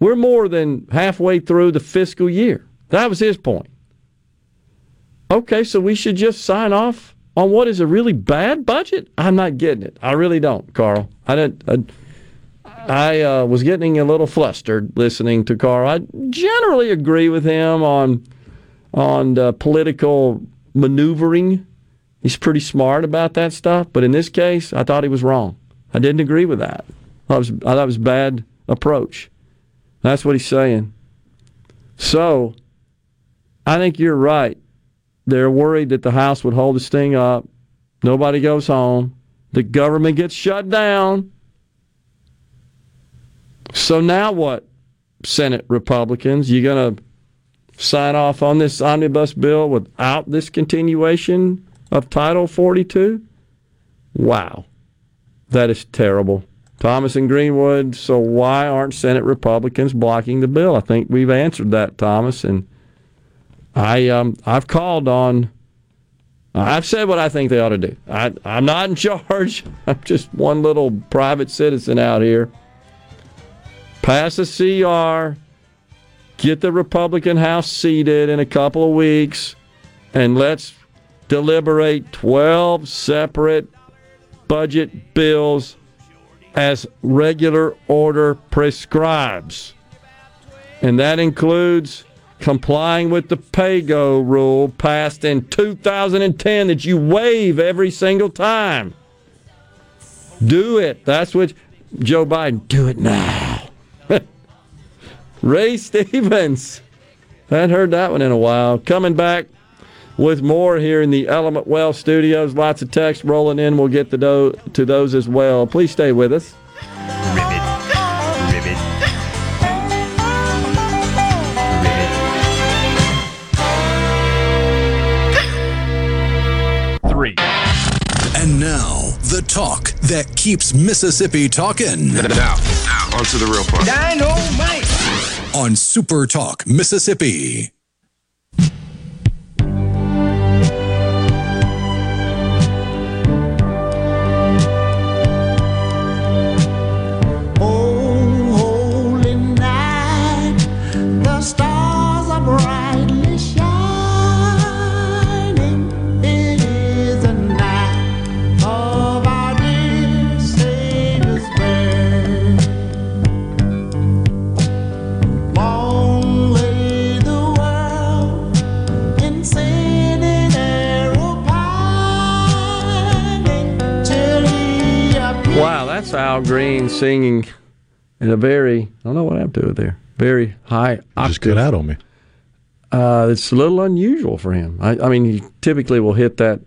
we're more than halfway through the fiscal year that was his point okay so we should just sign off on what is a really bad budget i'm not getting it i really don't Karl i didn't i, I uh, was getting a little flustered listening to Karl i generally agree with him on on political maneuvering He's pretty smart about that stuff, but in this case, I thought he was wrong. I didn't agree with that. I, was, I thought it was bad approach. That's what he's saying. So, I think you're right. They're worried that the House would hold this thing up. Nobody goes home. The government gets shut down. So now what, Senate Republicans? You're going to sign off on this omnibus bill without this continuation of Title 42? Wow. That is terrible. Thomas and Greenwood, so why aren't Senate Republicans blocking the bill? I think we've answered that, Thomas, and I um, I've called on I've said what I think they ought to do. I, I'm not in [laughs] charge. I'm just one little private citizen out here. Pass a CR, get the Republican House seated in a couple of weeks, and let's deliberate 12 separate budget bills as regular order prescribes. And that includes complying with the PAYGO rule passed in 2010 that you waive every single time. Do it. That's what Joe Biden, do it now. [laughs] Ray Stevens. I hadn't heard that one in a while. Coming back with more here in the Element Wealth studios. Lots of text rolling in. We'll get to, those as well. Please stay with us. Talk that keeps Mississippi talking. Now, now, on to the real part. Dynamite! On Super Talk, Mississippi. Al Green singing in a very, I don't know what happened to it there, very high octave. Just cut out on me. Uh, it's a little unusual for him. I, I mean, he typically will hit that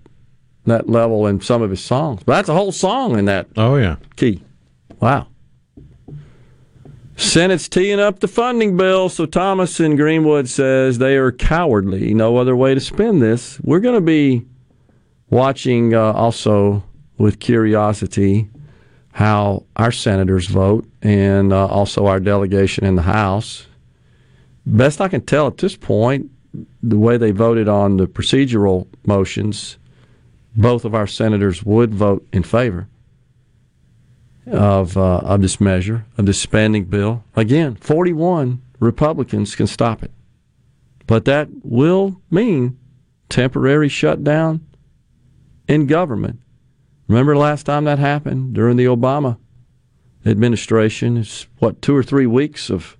that level in some of his songs, but that's a whole song in that. Oh yeah, key. Wow. Senate's teeing up the funding bill, so Thomas in Greenwood says they are cowardly. No other way to spend this. We're going to be watching uh, also with curiosity how our senators vote and uh, also our delegation in the House. Best I can tell at this point, the way they voted on the procedural motions, both of our senators would vote in favor. of uh, of this measure of this spending bill. Again, 41 Republicans can stop it, but that will mean temporary shutdown in government. Remember last time that happened during the Obama administration? It's what two or three weeks of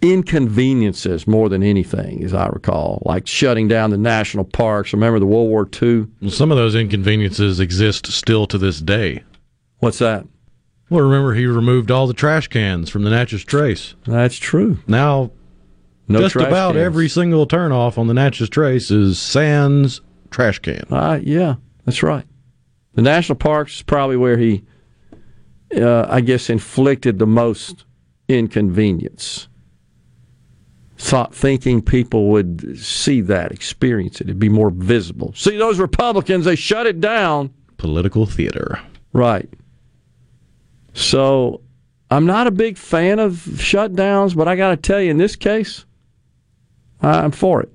inconveniences more than anything, as I recall, like shutting down the national parks. Remember the World War II? Some of those inconveniences exist still to this day. What's that? Well, remember he removed all the trash cans from the Natchez Trace. That's true. Now, No just about cans. every single turnoff on the Natchez Trace is sans trash can. Uh, yeah, that's right. The national parks is probably where he, uh, I guess, inflicted the most inconvenience. Thought thinking people would see that, experience it, it'd be more visible. See those Republicans, they shut it down. Political theater. Right. So I'm not a big fan of shutdowns, but I got to tell you, in this case, I'm for it.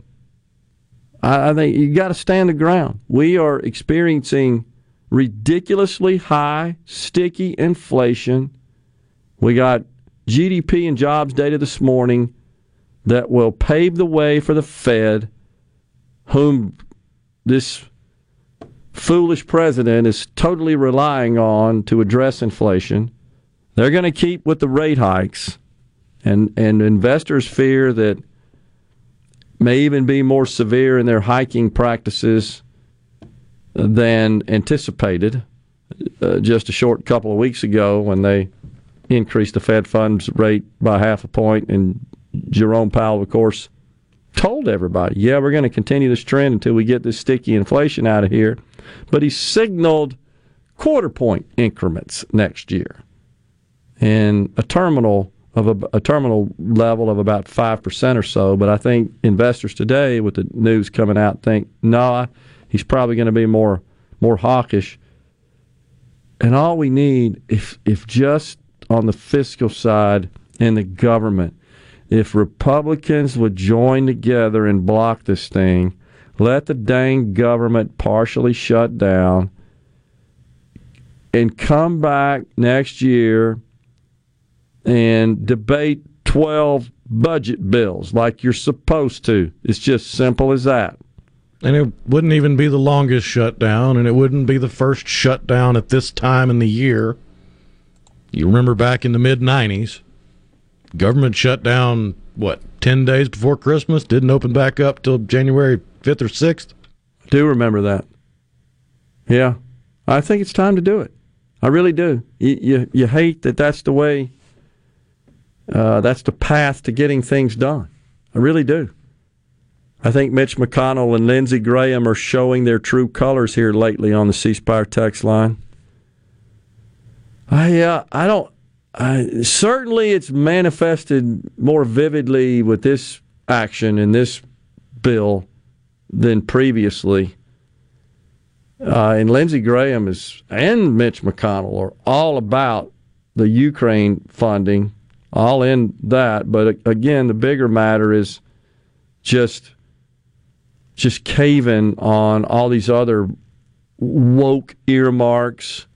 I, I think you got to stand the ground. We are experiencing ridiculously high, sticky inflation. We got GDP and jobs data this morning that will pave the way for the Fed, whom this foolish president is totally relying on to address inflation. They're going to keep with the rate hikes, and and investors fear that may even be more severe in their hiking practices than anticipated. Uh, just a short couple of weeks ago, when they increased the Fed funds rate by half a point, and Jerome Powell, of course, told everybody, "Yeah, we're going to continue this trend until we get this sticky inflation out of here." But he signaled quarter point increments next year, and a terminal of a, a terminal level of about five percent or so. But I think investors today, with the news coming out, think no, he's probably going to be more more hawkish. And all we need, if if just on the fiscal side and the government, if Republicans would join together and block this thing, let the dang government partially shut down, and come back next year and debate 12 budget bills like you're supposed to. It's just simple as that. And it wouldn't even be the longest shutdown, and it wouldn't be the first shutdown at this time in the year. You remember back in the mid 90s, government shut down, what, 10 days before Christmas? Didn't open back up till January 5th or 6th? I do remember that. Yeah. I think it's time to do it. I really do. You, you, you hate that that's the way, uh, that's the path to getting things done. I really do. I think Mitch McConnell and Lindsey Graham are showing their true colors here lately on the C Spire text line. I uh, I don't. I, certainly, it's manifested more vividly with this action and this bill than previously. Uh, and Lindsey Graham is and Mitch McConnell are all about the Ukraine funding, all in that. But uh, again, the bigger matter is just just caving on all these other woke earmarks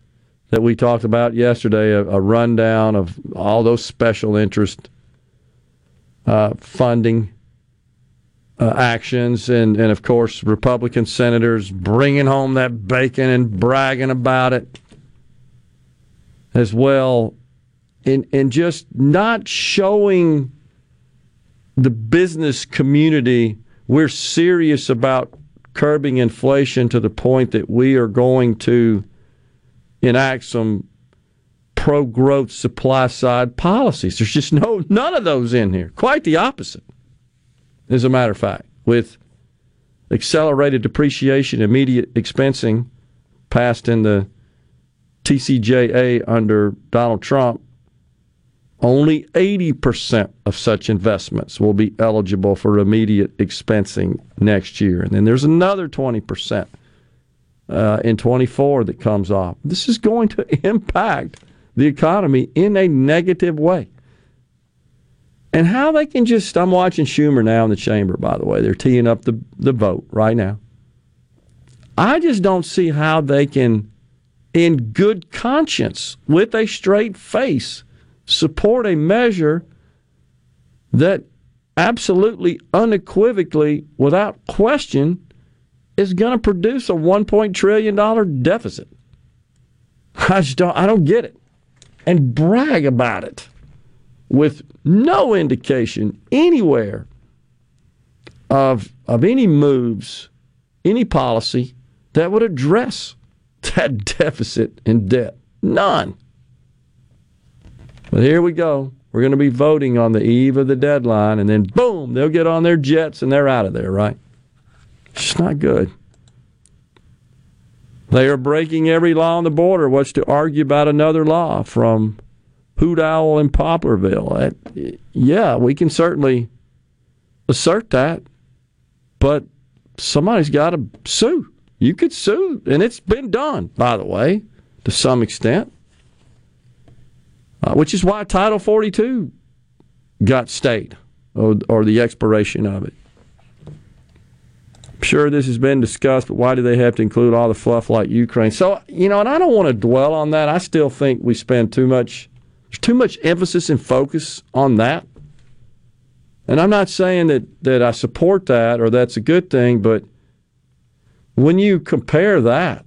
that we talked about yesterday, a, a rundown of all those special interest uh, funding uh, actions, and, and of course, Republican senators bringing home that bacon and bragging about it as well, and, and just not showing the business community we're serious about curbing inflation to the point that we are going to enact some pro growth supply side policies. There's just no none of those in here. Quite the opposite. As a matter of fact, with accelerated depreciation, immediate expensing passed in the TCJA under Donald Trump, only 80% of such investments will be eligible for immediate expensing next year. And then there's another 20% uh, in 24 that comes off. This is going to [laughs] impact the economy in a negative way. And how they can just, I'm watching Schumer now in the chamber, by the way. They're teeing up the, the vote right now. I just don't see how they can in good conscience, with a straight face, support a measure that absolutely unequivocally, without question, is going to produce a $1 trillion deficit. I just don't, I don't get it. And brag about it with no indication anywhere of, of any moves, any policy that would address [laughs] that deficit and debt. None. But here we go. We're going to be voting on the eve of the deadline, and then boom, they'll get on their jets and they're out of there, right? It's not good. They are breaking every law on the border. What's to argue about another law from Hoot Owl in Poplarville? yeah, we can certainly assert that, but somebody's got to sue. You could sue, and it's been done, by the way, to some extent, uh, which is why Title 42 got stayed, or, or the expiration of it. I'm sure this has been discussed, but why do they have to include all the fluff like Ukraine? So, you know, and I don't want to dwell on that. I still think we spend too much too much emphasis and focus on that. And I'm not saying that, that I support that or that's a good thing, but when you compare that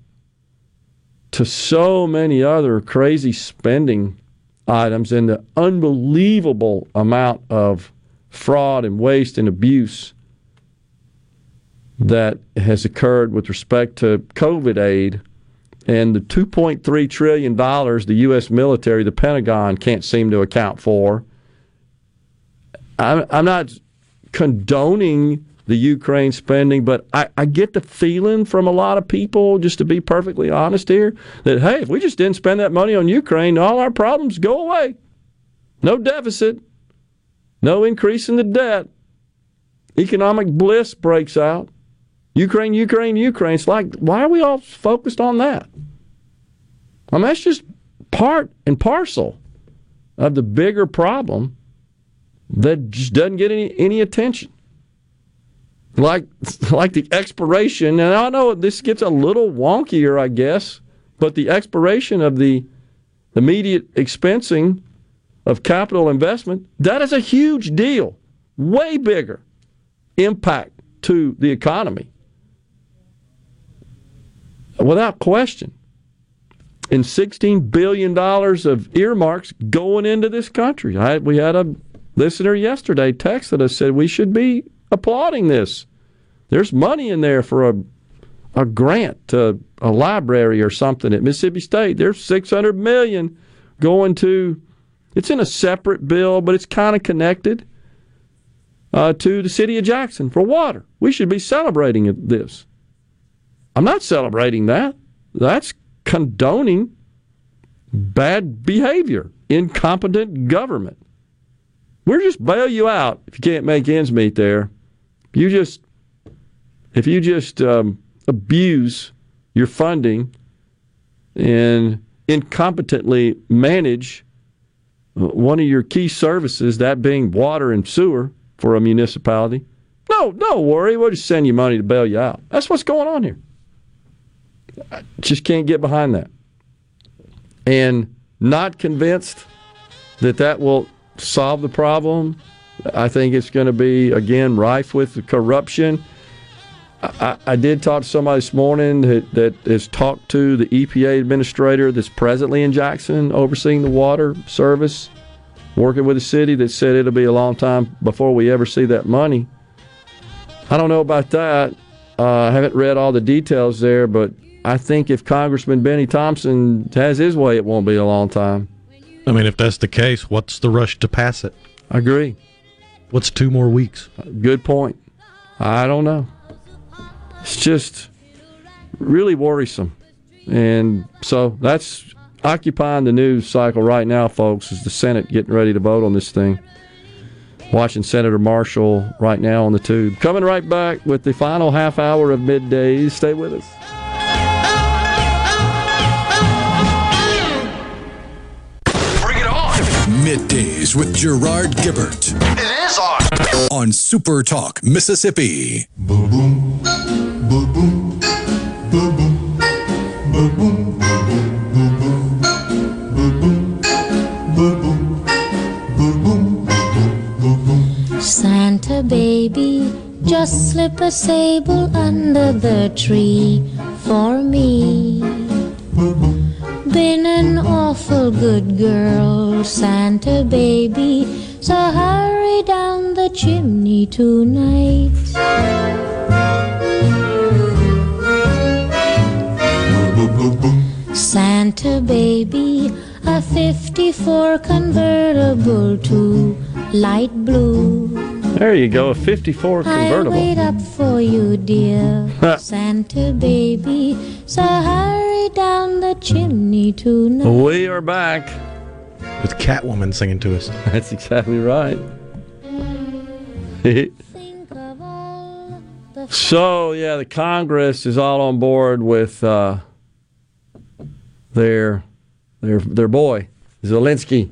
to so many other crazy spending items and the unbelievable amount of fraud and waste and abuse that has occurred with respect to COVID aid and the $2.3 trillion the U.S. military, the Pentagon, can't seem to account for. I'm, I'm not condoning the Ukraine spending, but I, I, get the feeling from a lot of people, just to be perfectly honest here, that hey, if we just didn't spend that money on Ukraine, all our problems go away. No deficit, no increase in the debt, economic bliss breaks out. Ukraine, Ukraine, Ukraine. It's like, why are we all focused on that? I mean, that's just part and parcel of the bigger problem that just doesn't get any, any attention. Like, [laughs] like the expiration, and I know this gets a little wonkier, I guess, but the expiration of the immediate expensing of capital investment, that is a huge deal, way bigger impact to the economy without question. And $16 billion of earmarks going into this country. I, we had a listener yesterday text that us said we should be applauding this. There's money in there for a, a grant to a library or something at Mississippi State. There's 600 million going to, it's in a separate bill, but it's kind of connected uh, to the city of Jackson for water. We should be celebrating this. I'm not celebrating that. That's condoning bad behavior, incompetent government. We're just bail you out if you can't make ends meet there. You just, if you just um, abuse your funding and incompetently manage uh, one of your key services, that being water and sewer for a municipality, no, don't worry. We'll just send you money to bail you out. That's what's going on here. I just can't get behind that. And not convinced that that will solve the problem. I think it's going to be, again, rife with corruption. I, I, did talk to somebody this morning that, that has talked to the EPA administrator that's presently in Jackson overseeing the water service, working with the city, that said it'll be a long time before we ever see that money. I don't know about that. Uh, I haven't read all the details there, but I think if Congressman Benny Thompson has his way, it won't be a long time. I mean, if that's the case, what's the rush to pass it? I agree. What's two more weeks? Good point. I don't know. It's just really worrisome. And so that's occupying the news cycle right now, folks, is the Senate getting ready to vote on this thing. Watching Senator Marshall right now on the tube. Coming right back with the final half hour of middays. Stay with us. Bring it on! Middays with Gerard Gibert on Super Talk Mississippi. Boom, boom, boom, boom, boom, boom, boom. Santa baby, just slip a sable under the tree for me. Been an awful good girl, Santa baby so hurry down the chimney tonight. Santa baby, a 54 convertible to light blue. There you go, a 54 convertible. I'll wait up for you, dear [laughs] Santa baby. So hurry down the chimney tonight. We are back. With Catwoman singing to us. [laughs] That's exactly right. [laughs] so yeah, the Congress is all on board with uh, their their their boy Zelensky,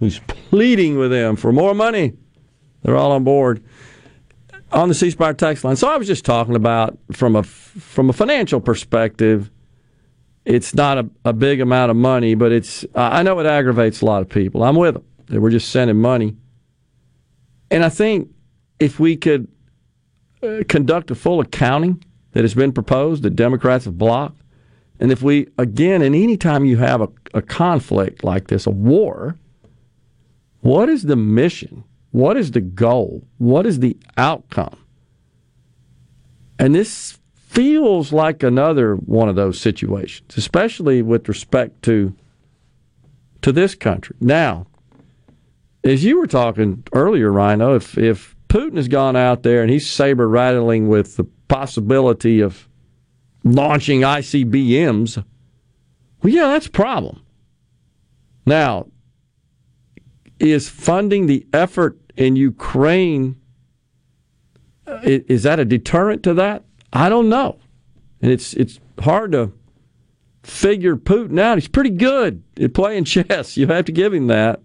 who's pleading with them for more money. They're all on board on the C tax line. So I was just talking about from a from a financial perspective. It's not a, a big amount of money, but it's I know it aggravates a lot of people. I'm with them. They were just sending money, and I think if we could uh, conduct a full accounting that has been proposed that Democrats have blocked, and if we again, and any time you have a, a conflict like this, a war, what is the mission? What is the goal? What is the outcome? And this feels like another one of those situations, especially with respect to to this country. Now, as you were talking earlier, Rhino, if if Putin has gone out there and he's saber rattling with the possibility of launching ICBMs, well, yeah, that's a problem. Now, is funding the effort in Ukraine uh, is that a deterrent to that? I don't know. And it's it's hard to figure Putin out. He's pretty good at playing [laughs] chess. You have to give him that.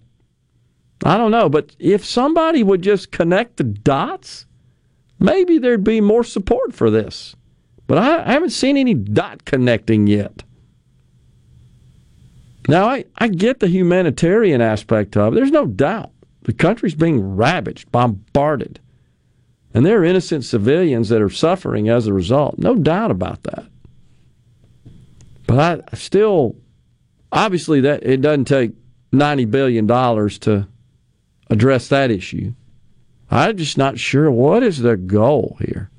I don't know, but if somebody would just connect the dots, maybe there'd be more support for this. But I, I haven't seen any dot connecting yet. Now, I, I get the humanitarian aspect of it. There's no doubt. The country's being ravaged, bombarded. And there are innocent civilians that are suffering as a result. No doubt about that. But I, still, obviously, that it doesn't take $90 billion to address that issue. I'm just not sure what is the goal here.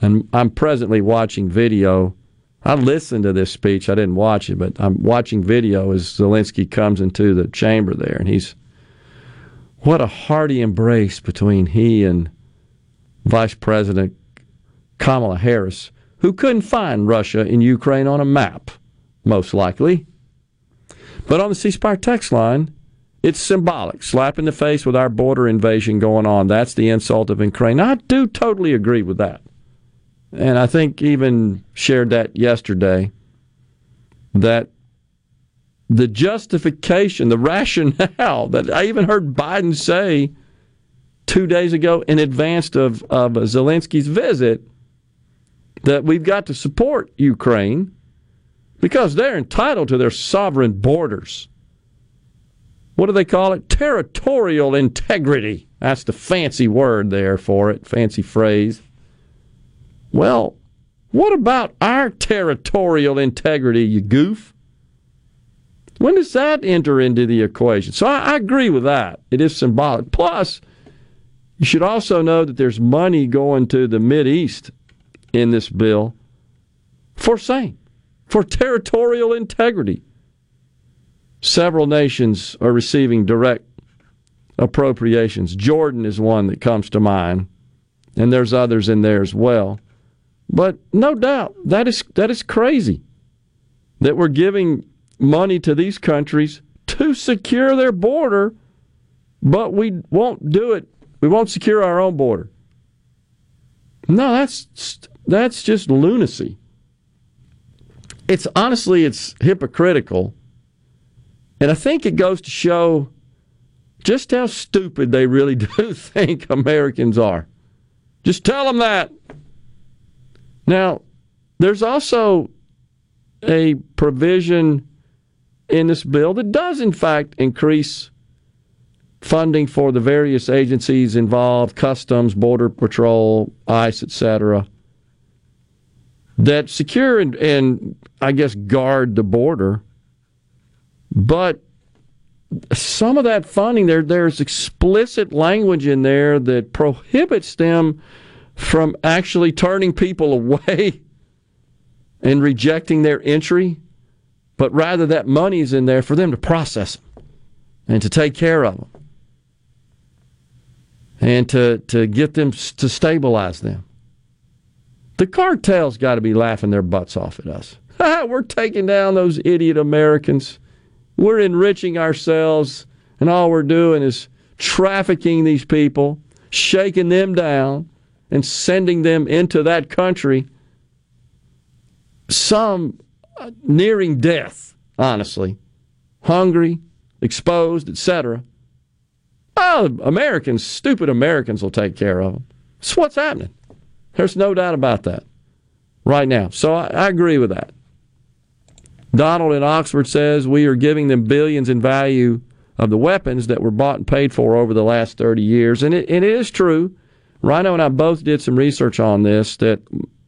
And I'm presently watching video. I listened to this speech. I didn't watch it, but I'm watching video as Zelensky comes into the chamber there, and he's what a hearty embrace between he and Vice President Kamala Harris, who couldn't find Russia in Ukraine on a map, most likely. But on the C Spire text line, it's symbolic. Slap in the face with our border invasion going on. That's the insult of Ukraine. I do totally agree with that. And I think even shared that yesterday that the justification, the rationale [laughs] that I even heard Biden say two days ago in advance of, of Zelensky's visit that we've got to support Ukraine because they're entitled to their sovereign borders. What do they call it? Territorial integrity. That's the fancy word there for it, fancy phrase. Well, what about our territorial integrity, you goof? When does that enter into the equation? So I, I, agree with that. It is symbolic. Plus, you should also know that there's money going to the East in this bill for same, for territorial integrity. Several nations are receiving direct appropriations. Jordan is one that comes to mind, and there's others in there as well. But no doubt that is that is crazy that we're giving money to these countries to secure their border, but we won't do it. We won't secure our own border. No, that's that's just lunacy. It's honestly it's hypocritical. And I think it goes to show just how stupid they really [laughs] do think Americans are. Just tell them that. Now, there's also a provision in this bill that does, in fact, increase funding for the various agencies involved customs border patrol ice etc that secure and, and i guess guard the border. But some of that funding there there's explicit language in there that prohibits them from actually turning people [laughs] away and rejecting their entry but rather that money's in there for them to process them and to take care of them and to, to get them to stabilize them. The cartel's got to be laughing their butts off at us. [laughs] We're taking down those idiot Americans. We're enriching ourselves, and all we're doing is trafficking these people, shaking them down, and sending them into that country. Some uh, nearing death, honestly, hungry, exposed, etc. Oh, Americans, stupid Americans will take care of them. That's what's happening. There's no doubt about that right now. So I, I agree with that. Donald in Oxford says we are giving them billions in value of the weapons that were bought and paid for over the last 30 years. And it, it is true. Rhino and I both did some research on this that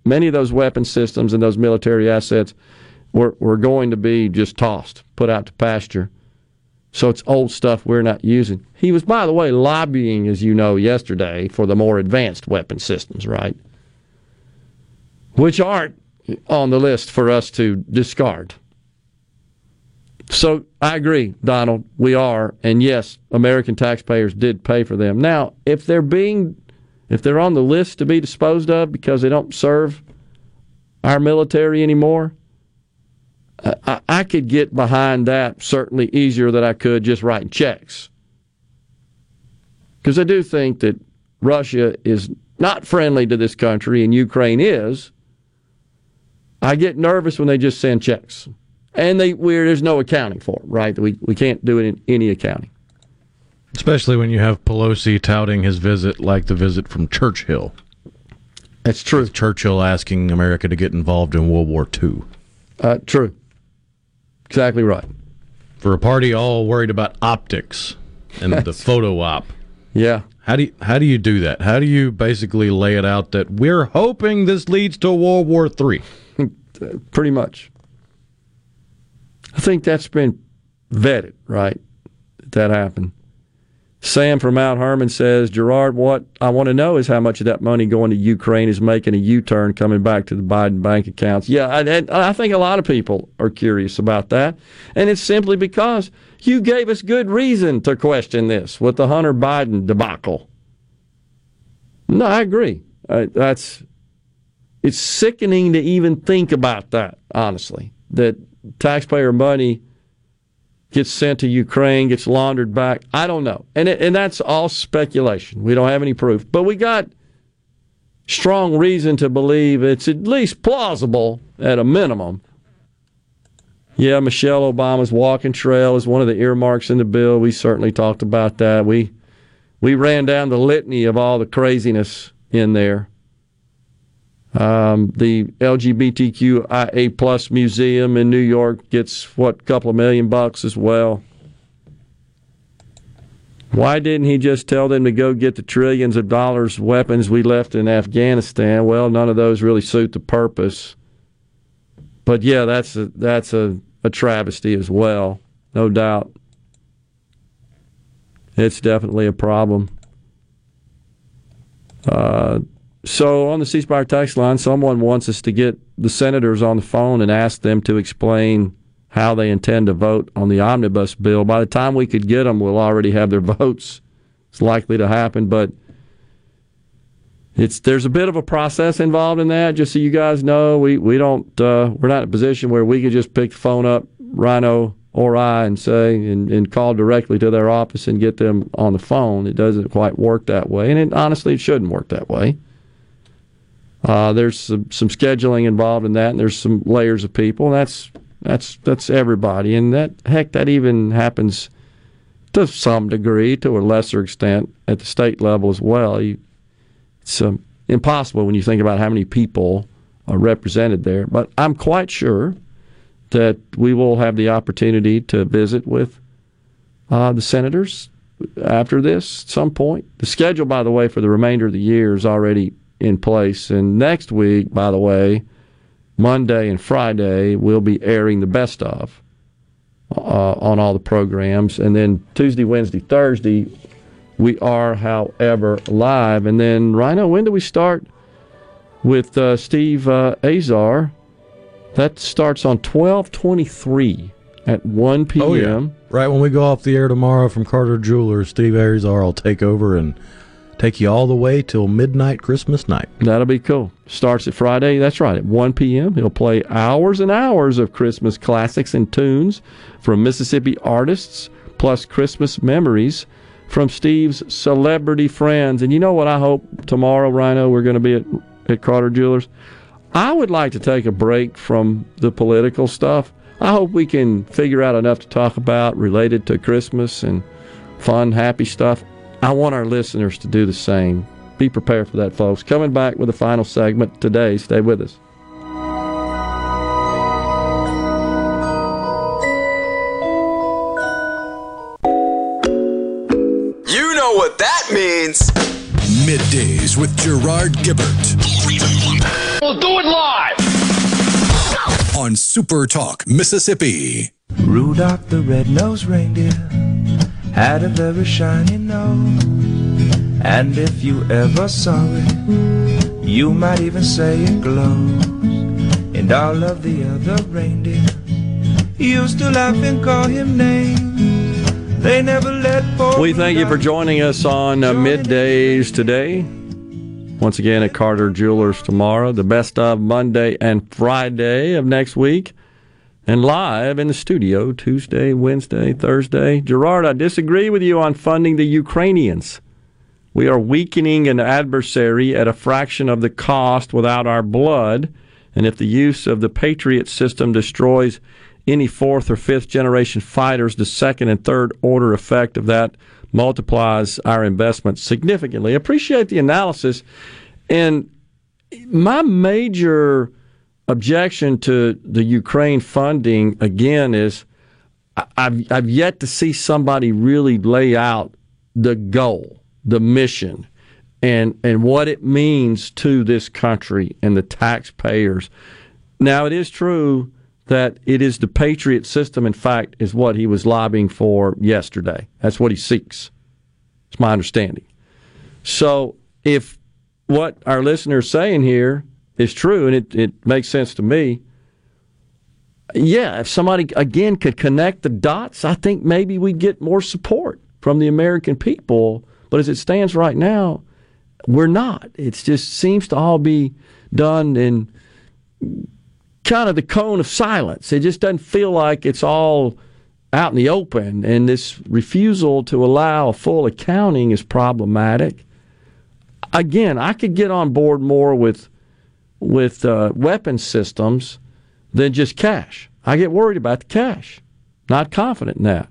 many of those weapon systems and those military assets were, were going to be just tossed, put out to pasture so it's old stuff we're not using. He was, by the way, lobbying, as you know, yesterday for the more advanced weapon systems, right? Which aren't on the list for us to discard. So I agree, Donald, we are. And yes, American taxpayers did pay for them. Now, if they're being, if they're on the list to be disposed of because they don't serve our military anymore, I, I could get behind that certainly easier than I could just writing checks. Because I do think that Russia is not friendly to this country and Ukraine is. I get nervous when they just send checks. And they where there's no accounting for them, right? We, we can't do it in any accounting. Especially when you have Pelosi touting his visit like the visit from Churchill. That's true. Churchill asking America to get involved in World War II. Uh, true. Exactly right. For a party all worried about optics and [laughs] the photo op. Yeah. How do you, how do you do that? How do you basically lay it out that we're hoping this leads to World War III? [laughs] Pretty much. I think that's been vetted, right? That happened. Sam from Mount Hermon says, Gerard, what I want to know is how much of that money going to Ukraine is making a U turn coming back to the Biden bank accounts. Yeah, I, I, think a lot of people are curious about that. And it's simply because you gave us good reason to question this with the Hunter Biden debacle. No, I agree. Uh, that's it's sickening to even think about that, honestly, that taxpayer money gets sent to Ukraine, gets laundered back. I don't know. And, it, and that's all speculation. We don't have any proof. But we got strong reason to believe it's at least plausible at a minimum. Yeah, Michelle Obama's walking trail is one of the earmarks in the bill. We certainly talked about that. We we ran down the litany of all the craziness in there. Um, the LGBTQIA plus museum in New York gets what a couple of million bucks as well. Why didn't he just tell them to go get the trillions of dollars weapons we left in Afghanistan? Well, none of those really suit the purpose. But yeah, that's a, that's a, a travesty as well, no doubt. It's definitely a problem. Uh, so on the C Spire text line, someone wants us to get the senators on the phone and ask them to explain how they intend to vote on the omnibus bill. By the time we could get them, we'll already have their [laughs] votes. It's likely to happen, but it's there's a bit of a process involved in that. Just so you guys know, we we don't uh, we're not in a position where we could just pick the phone up, Rhino or I, and say and, and call directly to their office and get them on the phone. It doesn't quite work that way, and it, honestly, it shouldn't work that way. Uh, there's some, some, scheduling involved in that, and there's some layers of people. That's that's that's everybody, and that heck, that even happens to some degree, to a lesser extent, at the state level as well. You, it's um, impossible when you think about how many people are represented there. But I'm quite sure that we will have the opportunity to visit with uh, the senators after this at some point. The schedule, by the way, for the remainder of the year is already in place. And next week, by the way, Monday and Friday, we'll be airing the best of uh, on all the programs. And then Tuesday, Wednesday, Thursday, we are, however, live. And then, Rhino, when do we start with uh, Steve uh, Azar? That starts on 1223 at 1 p.m. Oh, yeah. Right when we go off the air tomorrow from Carter Jewelers, Steve Azar will take over and take you all the way till midnight Christmas night. That'll be cool. Starts at Friday. That's right, at 1 p.m. He'll play hours and hours of Christmas classics and tunes from Mississippi artists, plus Christmas memories from Steve's celebrity friends. And you know what I hope tomorrow, Rhino, we're going to be at, at Carter Jewelers? I would like to take a break from the political stuff. I hope we can figure out enough to talk about related to Christmas and fun, happy stuff. I want our listeners to do the same. Be prepared for that, folks. Coming back with the final segment today. Stay with us. You know what that means middays with Gerard Gibert. We'll do it live on Super Talk, Mississippi. Rudolph the red-nosed reindeer had a very shiny nose, and if you ever saw it, you might even say it glows. And all of the other reindeer used to laugh and call him names. They never let We thank you for joining us on uh, middays today. Once again at Carter Jewelers tomorrow, the best of Monday and Friday of next week, and live in the studio Tuesday, Wednesday, Thursday. Gerard, I disagree with you on funding the Ukrainians. We are weakening an adversary at a fraction of the cost without our blood. And if the use of the Patriot system destroys any fourth or fifth generation fighters, the second and third order effect of that multiplies our investment significantly. Appreciate the analysis. And my major objection to the Ukraine funding, again, is I've, I've yet to see somebody really lay out the goal, the mission, and, and what it means to this country and the taxpayers. Now, it is true that it is the Patriot system, in fact, is what he was lobbying for yesterday. That's what he seeks. It's my understanding. So if what our listeners saying here is true, and it, it makes sense to me, yeah, if somebody again could connect the dots, I think maybe we'd get more support from the American people. But as it stands right now, we're not. It just seems to all be done in kind of the cone of silence. It just doesn't feel like it's all out in the open. And this refusal to allow a full accounting is problematic. Again, I could get on board more with with uh, weapon systems than just cash. I get worried about the cash. Not confident in that.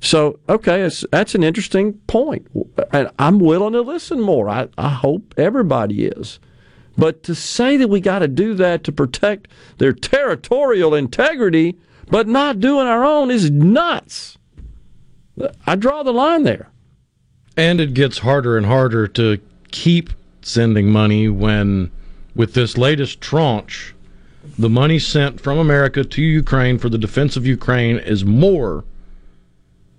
So, okay, that's an interesting point. And I'm willing to listen more. I, I hope everybody is. But to say that we got to do that to protect their territorial integrity, but not doing our own is nuts. I draw the line there. And it gets harder and harder to keep sending money when, with this latest tranche, the money sent from America to Ukraine for the defense of Ukraine is more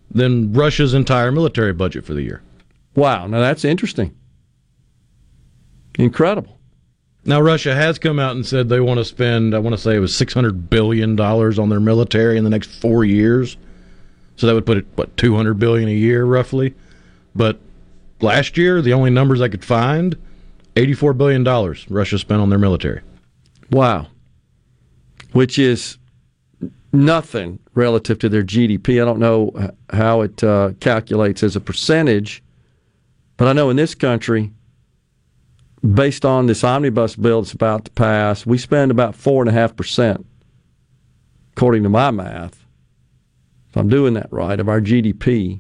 than Russia's entire military budget for the year. Wow, now that's interesting. Incredible. Now, Russia has come out and said they want to spend, I want to say it was $600 billion on their military in the next four years. So that would put it, what, 200 billion a year roughly? But last year, the only numbers I could find, $84 billion Russia spent on their military. Wow. Which is nothing relative to their GDP. I don't know how it uh, calculates as a percentage, but I know in this country, based on this omnibus bill that's about to pass, we spend about four and a half percent, according to my math. If I'm doing that right, of our GDP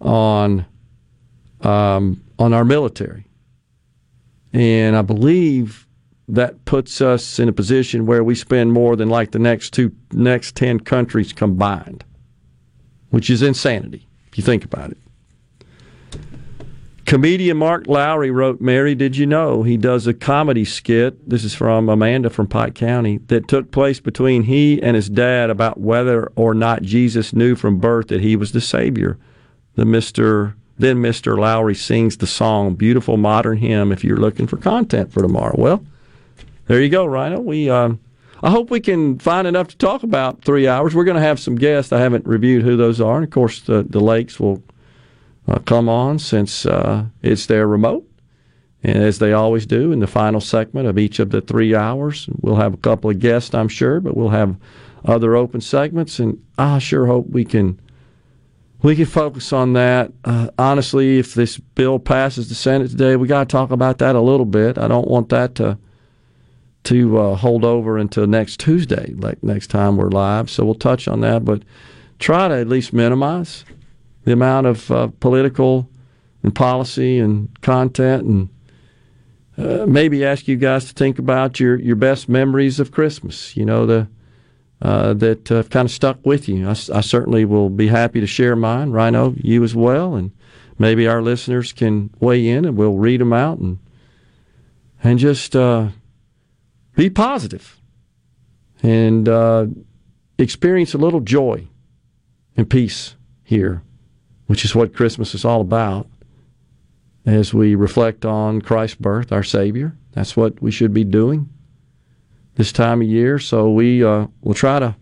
on um, on our military, and I believe that puts us in a position where we spend more than like the next two next ten countries combined, which is insanity if you think about it. Comedian Mark Lowry wrote, Mary, did you know he does a comedy skit? This is from Amanda from Pike County that took place between he and his dad about whether or not Jesus knew from birth that he was the Savior. The Mr. Then Mr. Lowry sings the song Beautiful Modern Hymn if you're looking for content for tomorrow. Well, there you go, Rhino. We uh, I hope we can find enough to talk about three hours. We're going to have some guests. I haven't reviewed who those are. And of course, the, the Lakes will uh, come on since uh, it's their remote. And as they always do in the final segment of each of the three hours, we'll have a couple of guests, I'm sure, but we'll have other open segments. And I sure hope we can we can focus on that. Uh, honestly, if this bill passes the Senate today, we got to talk about that a little bit. I don't want that to to uh, hold over until next Tuesday, like next time we're live. So we'll touch on that, but try to at least minimize the amount of uh, political and policy and content and uh, maybe ask you guys to think about your, your best memories of Christmas. You know, the uh, that have kind of stuck with you. I, I, certainly will be happy to share mine. Rhino, you as well, and maybe our listeners can weigh in and we'll read them out and and just uh, be positive and uh, experience a little joy and peace here which is what Christmas is all about, as we reflect on Christ's birth, our Savior. That's what we should be doing this time of year. So we uh, will try to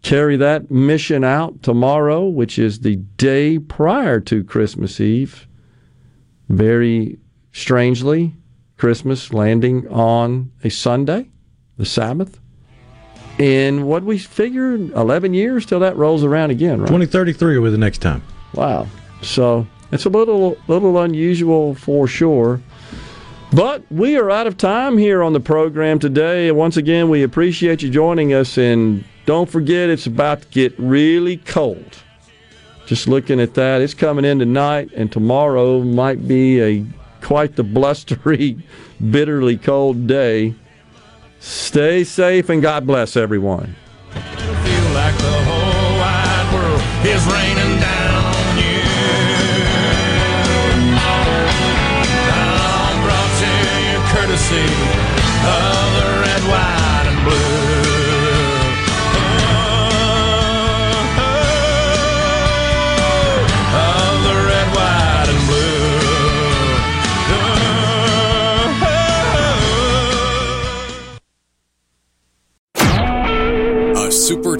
carry that mission out tomorrow, which is the day prior to Christmas Eve. Very strangely, Christmas landing on a Sunday, the Sabbath. In what we figure, 11 years till that rolls around again, right? 2033 will be the next time. Wow. So it's a little little unusual for sure. But we are out of time here on the program today. Once again, we appreciate you joining us. And don't forget, it's about to get really cold. Just looking at that, it's coming in tonight, and tomorrow might be a quite the blustery, [laughs] bitterly cold day. Stay safe and God bless everyone.